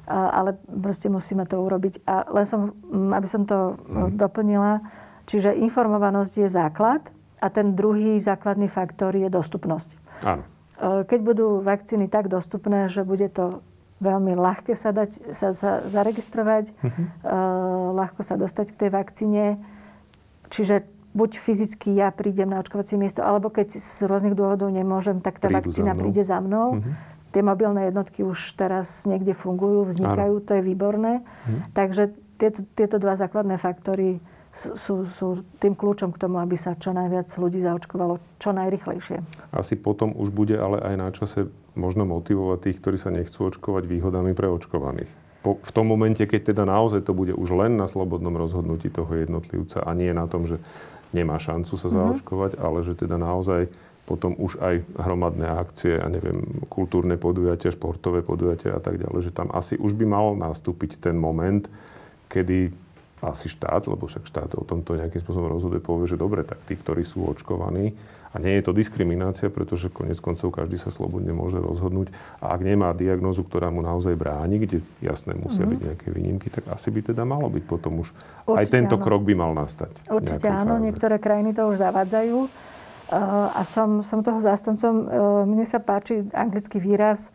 A, ale proste musíme to urobiť. A len som, m, aby som to mm. doplnila, čiže informovanosť je základ a ten druhý základný faktor je dostupnosť. Áno. E, Keď budú vakcíny tak dostupné, že bude to veľmi ľahké sa, dať, sa, sa zaregistrovať, e, ľahko sa dostať k tej vakcíne, čiže buď fyzicky ja prídem na očkovacie miesto, alebo keď z rôznych dôvodov nemôžem, tak tá Prídu vakcína za mnou. príde za mnou. Mhm. Tie mobilné jednotky už teraz niekde fungujú, vznikajú, to je výborné. Mhm. Takže tieto, tieto dva základné faktory sú, sú, tým kľúčom k tomu, aby sa čo najviac ľudí zaočkovalo čo najrychlejšie. Asi potom už bude ale aj na čase možno motivovať tých, ktorí sa nechcú očkovať výhodami pre očkovaných. Po, v tom momente, keď teda naozaj to bude už len na slobodnom rozhodnutí toho jednotlivca a nie na tom, že nemá šancu sa zaočkovať, ale že teda naozaj potom už aj hromadné akcie a neviem, kultúrne podujatia, športové podujatia a tak ďalej, že tam asi už by mal nastúpiť ten moment, kedy asi štát, lebo však štát o tomto nejakým spôsobom rozhoduje, povie, že dobre, tak tí, ktorí sú očkovaní, a nie je to diskriminácia, pretože konec koncov každý sa slobodne môže rozhodnúť. A ak nemá diagnózu, ktorá mu naozaj bráni, kde jasné musia byť nejaké výnimky, tak asi by teda malo byť potom už... aj Určite tento áno. krok by mal nastať. Určite áno, fáze. niektoré krajiny to už zavádzajú. Uh, a som, som toho zástancom. Uh, mne sa páči anglický výraz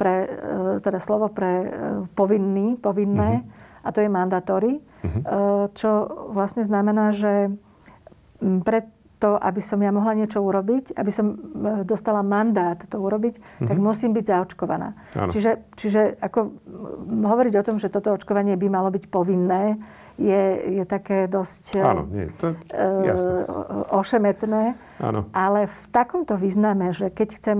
pre, uh, teda slovo pre povinný, povinné, a to je mandatory, uh, čo vlastne znamená, že m, pre to, aby som ja mohla niečo urobiť, aby som e, dostala mandát to urobiť, tak musím byť zaočkovaná. Áno. Čiže, čiže ako m, hovoriť o tom, že toto očkovanie by malo byť povinné, je, je také dosť e, Áno, nie, to je jasné. ošemetné. Áno. Ale v takomto význame, že keď chcem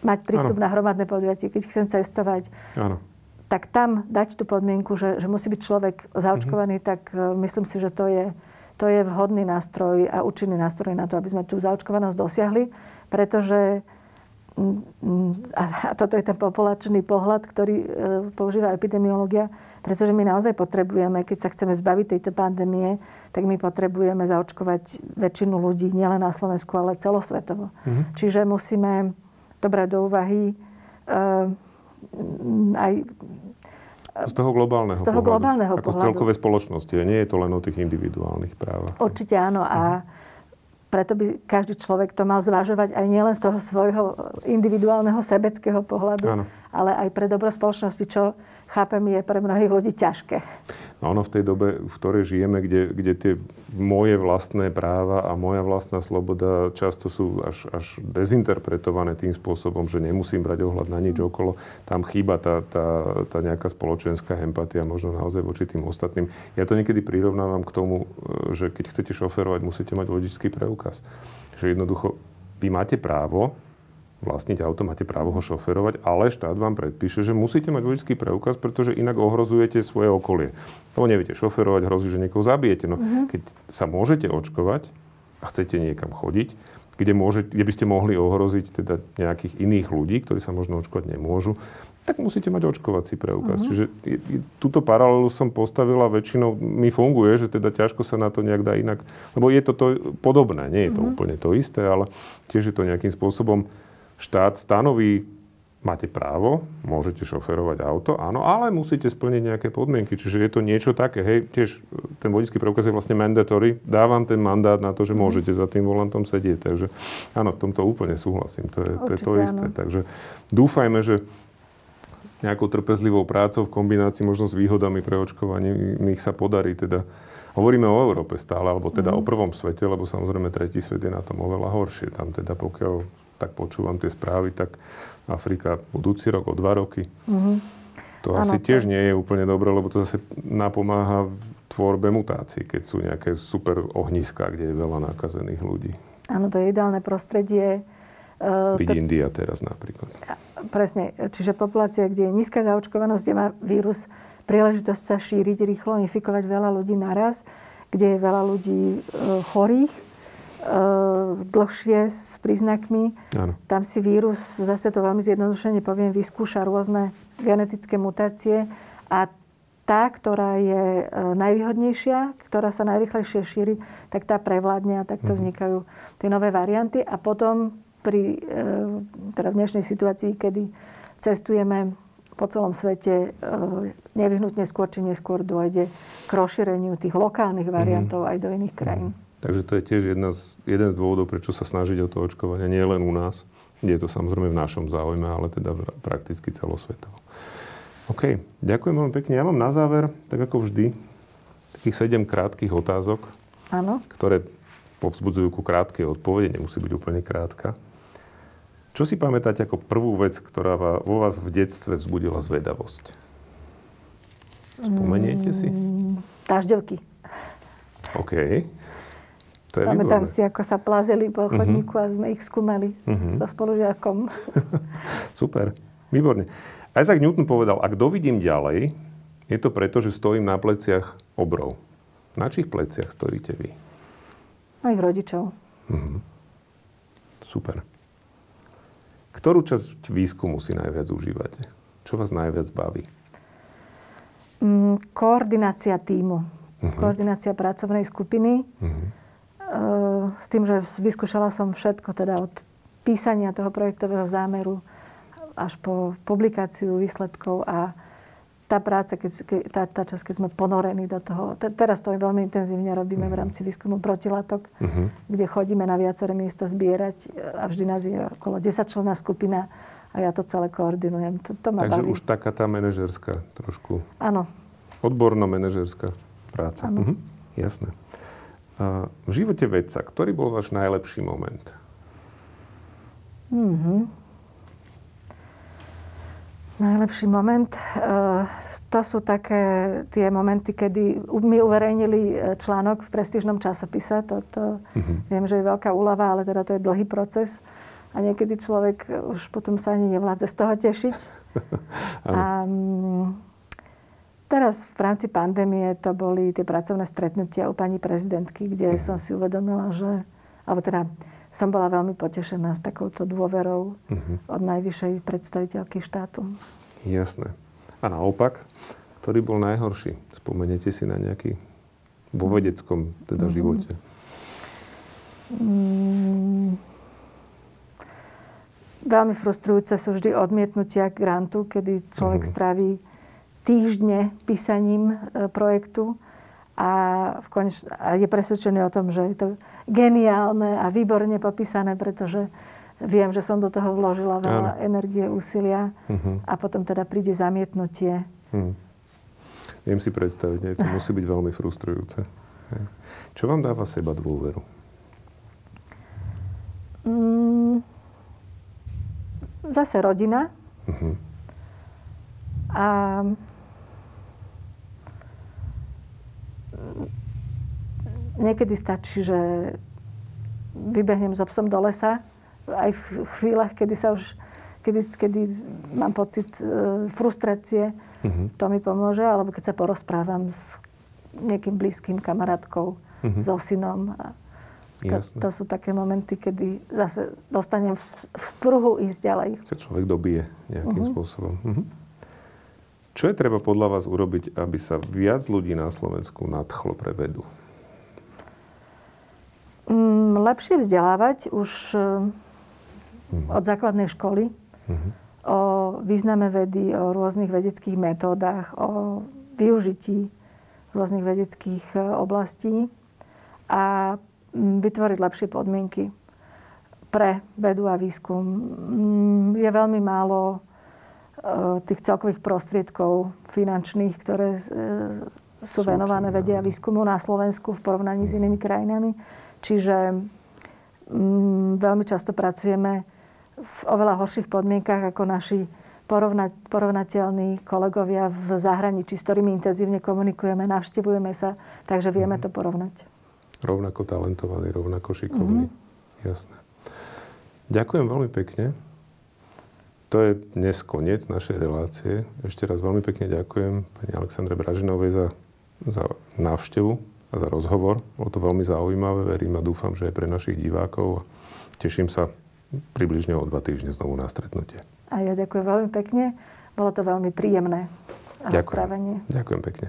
mať prístup Áno. na hromadné podujatie, keď chcem cestovať, Áno. Tak tam dať tú podmienku, že, že musí byť človek zaočkovaný, tak e, myslím si, že to je, to je vhodný nástroj a účinný nástroj na to, aby sme tú zaočkovanosť dosiahli, pretože a toto je ten populačný pohľad, ktorý e, používa epidemiológia, pretože my naozaj potrebujeme, keď sa chceme zbaviť tejto pandémie, tak my potrebujeme zaočkovať väčšinu ľudí, nielen na Slovensku, ale celosvetovo. Čiže musíme to brať do úvahy e, aj Z toho globálneho Z toho pohľadu. globálneho Ako z pohľadu. celkovej spoločnosti. A nie je to len o tých individuálnych právach. Určite áno a preto by každý človek to mal zvažovať aj nielen z toho svojho individuálneho sebeckého pohľadu, Áno. ale aj pre dobro spoločnosti, čo chápem, je pre mnohých ľudí ťažké. No ono v tej dobe, v ktorej žijeme, kde, kde tie moje vlastné práva a moja vlastná sloboda často sú až, až dezinterpretované tým spôsobom, že nemusím brať ohľad na nič okolo, tam chýba tá, tá, tá nejaká spoločenská empatia, možno naozaj voči tým ostatným. Ja to niekedy prirovnávam k tomu, že keď chcete šoferovať, musíte mať vodičský preukaz. Že jednoducho, vy máte právo vlastniť auto, máte právo ho šoferovať, ale štát vám predpíše, že musíte mať vodičský preukaz, pretože inak ohrozujete svoje okolie. Lebo neviete šoferovať, hrozí, že niekoho zabijete. No, mm-hmm. keď sa môžete očkovať a chcete niekam chodiť, kde, môže, kde by ste mohli ohroziť teda nejakých iných ľudí, ktorí sa možno očkovať nemôžu, tak musíte mať očkovací preukaz. Mm-hmm. Čiže túto paralelu som postavila, väčšinou mi funguje, že teda ťažko sa na to nejak dá inak, lebo je to, to podobné, nie je to mm-hmm. úplne to isté, ale tiež je to nejakým spôsobom štát stanoví, máte právo, môžete šoferovať auto, áno, ale musíte splniť nejaké podmienky. Čiže je to niečo také, hej, tiež ten vodický preukaz je vlastne mandatory, dávam ten mandát na to, že mhm. môžete za tým volantom sedieť. Takže áno, v tomto úplne súhlasím, to je, to, je to isté. Áno. Takže dúfajme, že nejakou trpezlivou prácou v kombinácii možno s výhodami pre očkovanie nich sa podarí teda Hovoríme o Európe stále, alebo teda mm. o prvom svete, lebo samozrejme tretí svet je na tom oveľa horšie. Tam teda pokiaľ tak počúvam tie správy, tak Afrika budúci rok o dva roky. Mm-hmm. To ano, asi to... tiež nie je úplne dobré, lebo to zase napomáha tvorbe mutácií, keď sú nejaké super ohniska, kde je veľa nakazených ľudí. Áno, to je ideálne prostredie. Byť to... India teraz napríklad. Presne. Čiže populácia, kde je nízka zaočkovanosť, kde má vírus príležitosť sa šíriť rýchlo, infikovať veľa ľudí naraz, kde je veľa ľudí e, chorých, dlhšie s príznakmi. Ano. Tam si vírus, zase to veľmi zjednodušene poviem, vyskúša rôzne genetické mutácie a tá, ktorá je eh, najvýhodnejšia, ktorá sa najrychlejšie šíri, tak tá prevládne a takto mhm. vznikajú tie nové varianty. A potom pri eh, teda v dnešnej situácii, kedy cestujeme po celom svete, nevyhnutne skôr či neskôr dôjde k rozšíreniu tých lokálnych variantov mm. aj do iných krajín. Mm. Takže to je tiež jedna z, jeden z dôvodov, prečo sa snažiť o to očkovanie, nie len u nás, kde je to samozrejme v našom záujme, ale teda prakticky celosvetovo. OK, ďakujem veľmi pekne. Ja mám na záver, tak ako vždy, takých 7 krátkých otázok, Áno. ktoré povzbudzujú ku krátkej odpovede, nemusí byť úplne krátka. Čo si pamätáte ako prvú vec, ktorá vo vás v detstve vzbudila zvedavosť? Spomeniete si? Mm, dažďovky. OK. To je Pamätám výborné. si, ako sa plazili po mhm. chodníku uh-huh. a sme ich skúmali uh-huh. so spolužiakom. Super, výborne. Isaac Newton povedal, ak dovidím ďalej, je to preto, že stojím na pleciach obrov. Na čích pleciach stojíte vy? Mojich rodičov. Uh-huh. Super. Ktorú časť výskumu si najviac užívate? Čo vás najviac baví? Mm, koordinácia týmu. Uh-huh. Koordinácia pracovnej skupiny. Uh-huh s tým, že vyskúšala som všetko, teda od písania toho projektového zámeru až po publikáciu výsledkov a tá práca, keď, keď, tá, tá časť, keď sme ponorení do toho. Te, teraz to veľmi intenzívne robíme v mhm. rámci výskumu protilátok, uh-huh. kde chodíme na viaceré miesta zbierať a vždy nás je okolo 10 členná skupina a ja to celé koordinujem. To, to ma Takže baví. už taká tá manažerská trošku. Áno. Odborno-manažerská práca. Áno. Uh-huh. Jasné. V živote vedca, ktorý bol váš najlepší moment? Mm-hmm. Najlepší moment? Uh, to sú také tie momenty, kedy mi uverejnili e, článok v prestížnom časopise. To, to mm-hmm. viem, že je veľká úlava, ale teda to je dlhý proces. A niekedy človek už potom sa ani nevládze z toho tešiť. a, Teraz v rámci pandémie to boli tie pracovné stretnutia u pani prezidentky, kde uh-huh. som si uvedomila, že, alebo teda som bola veľmi potešená s takouto dôverou uh-huh. od najvyššej predstaviteľky štátu. Jasné. A naopak, ktorý bol najhorší? Spomeniete si na nejaký vo vedeckom teda uh-huh. živote? Mm, veľmi frustrujúce sú vždy odmietnutia grantu, kedy človek uh-huh. stráví týždne písaním e, projektu a, v koneč- a je presvedčený o tom, že je to geniálne a výborne popísané, pretože viem, že som do toho vložila veľa Áno. energie, úsilia uh-huh. a potom teda príde zamietnutie. Uh-huh. Viem si predstaviť, to musí byť veľmi frustrujúce. Čo vám dáva seba dôveru? Mm, zase rodina. Uh-huh. A niekedy stačí, že vybehnem s obsom do lesa, aj v chvíľach, kedy sa už, kedy, kedy mám pocit e, frustrácie, uh-huh. to mi pomôže, alebo keď sa porozprávam s niekým blízkym kamarátkou, uh-huh. so synom. A to, to sú také momenty, kedy zase dostanem v, v spruhu ísť ďalej. Sa človek dobije nejakým uh-huh. spôsobom. Uh-huh. Čo je treba podľa vás urobiť, aby sa viac ľudí na Slovensku nadchlo pre vedu? Mm, lepšie vzdelávať už uh-huh. od základnej školy uh-huh. o význame vedy, o rôznych vedeckých metódach, o využití rôznych vedeckých e, oblastí a vytvoriť lepšie podmienky pre vedu a výskum. Je veľmi málo e, tých celkových prostriedkov finančných, ktoré sú venované vede a výskumu na Slovensku v porovnaní s inými krajinami. Čiže mm, veľmi často pracujeme v oveľa horších podmienkach ako naši porovna, porovnateľní kolegovia v zahraničí, s ktorými intenzívne komunikujeme, navštevujeme sa, takže vieme mm. to porovnať. Rovnako talentovaný, rovnako šikovný. Mm-hmm. Jasné. Ďakujem veľmi pekne. To je dnes koniec našej relácie. Ešte raz veľmi pekne ďakujem pani Alexandre Bražinovej za, za návštevu a za rozhovor. Bolo to veľmi zaujímavé, verím a dúfam, že aj pre našich divákov. Teším sa približne o dva týždne znovu na stretnutie. A ja ďakujem veľmi pekne. Bolo to veľmi príjemné ďakujem. Ďakujem pekne.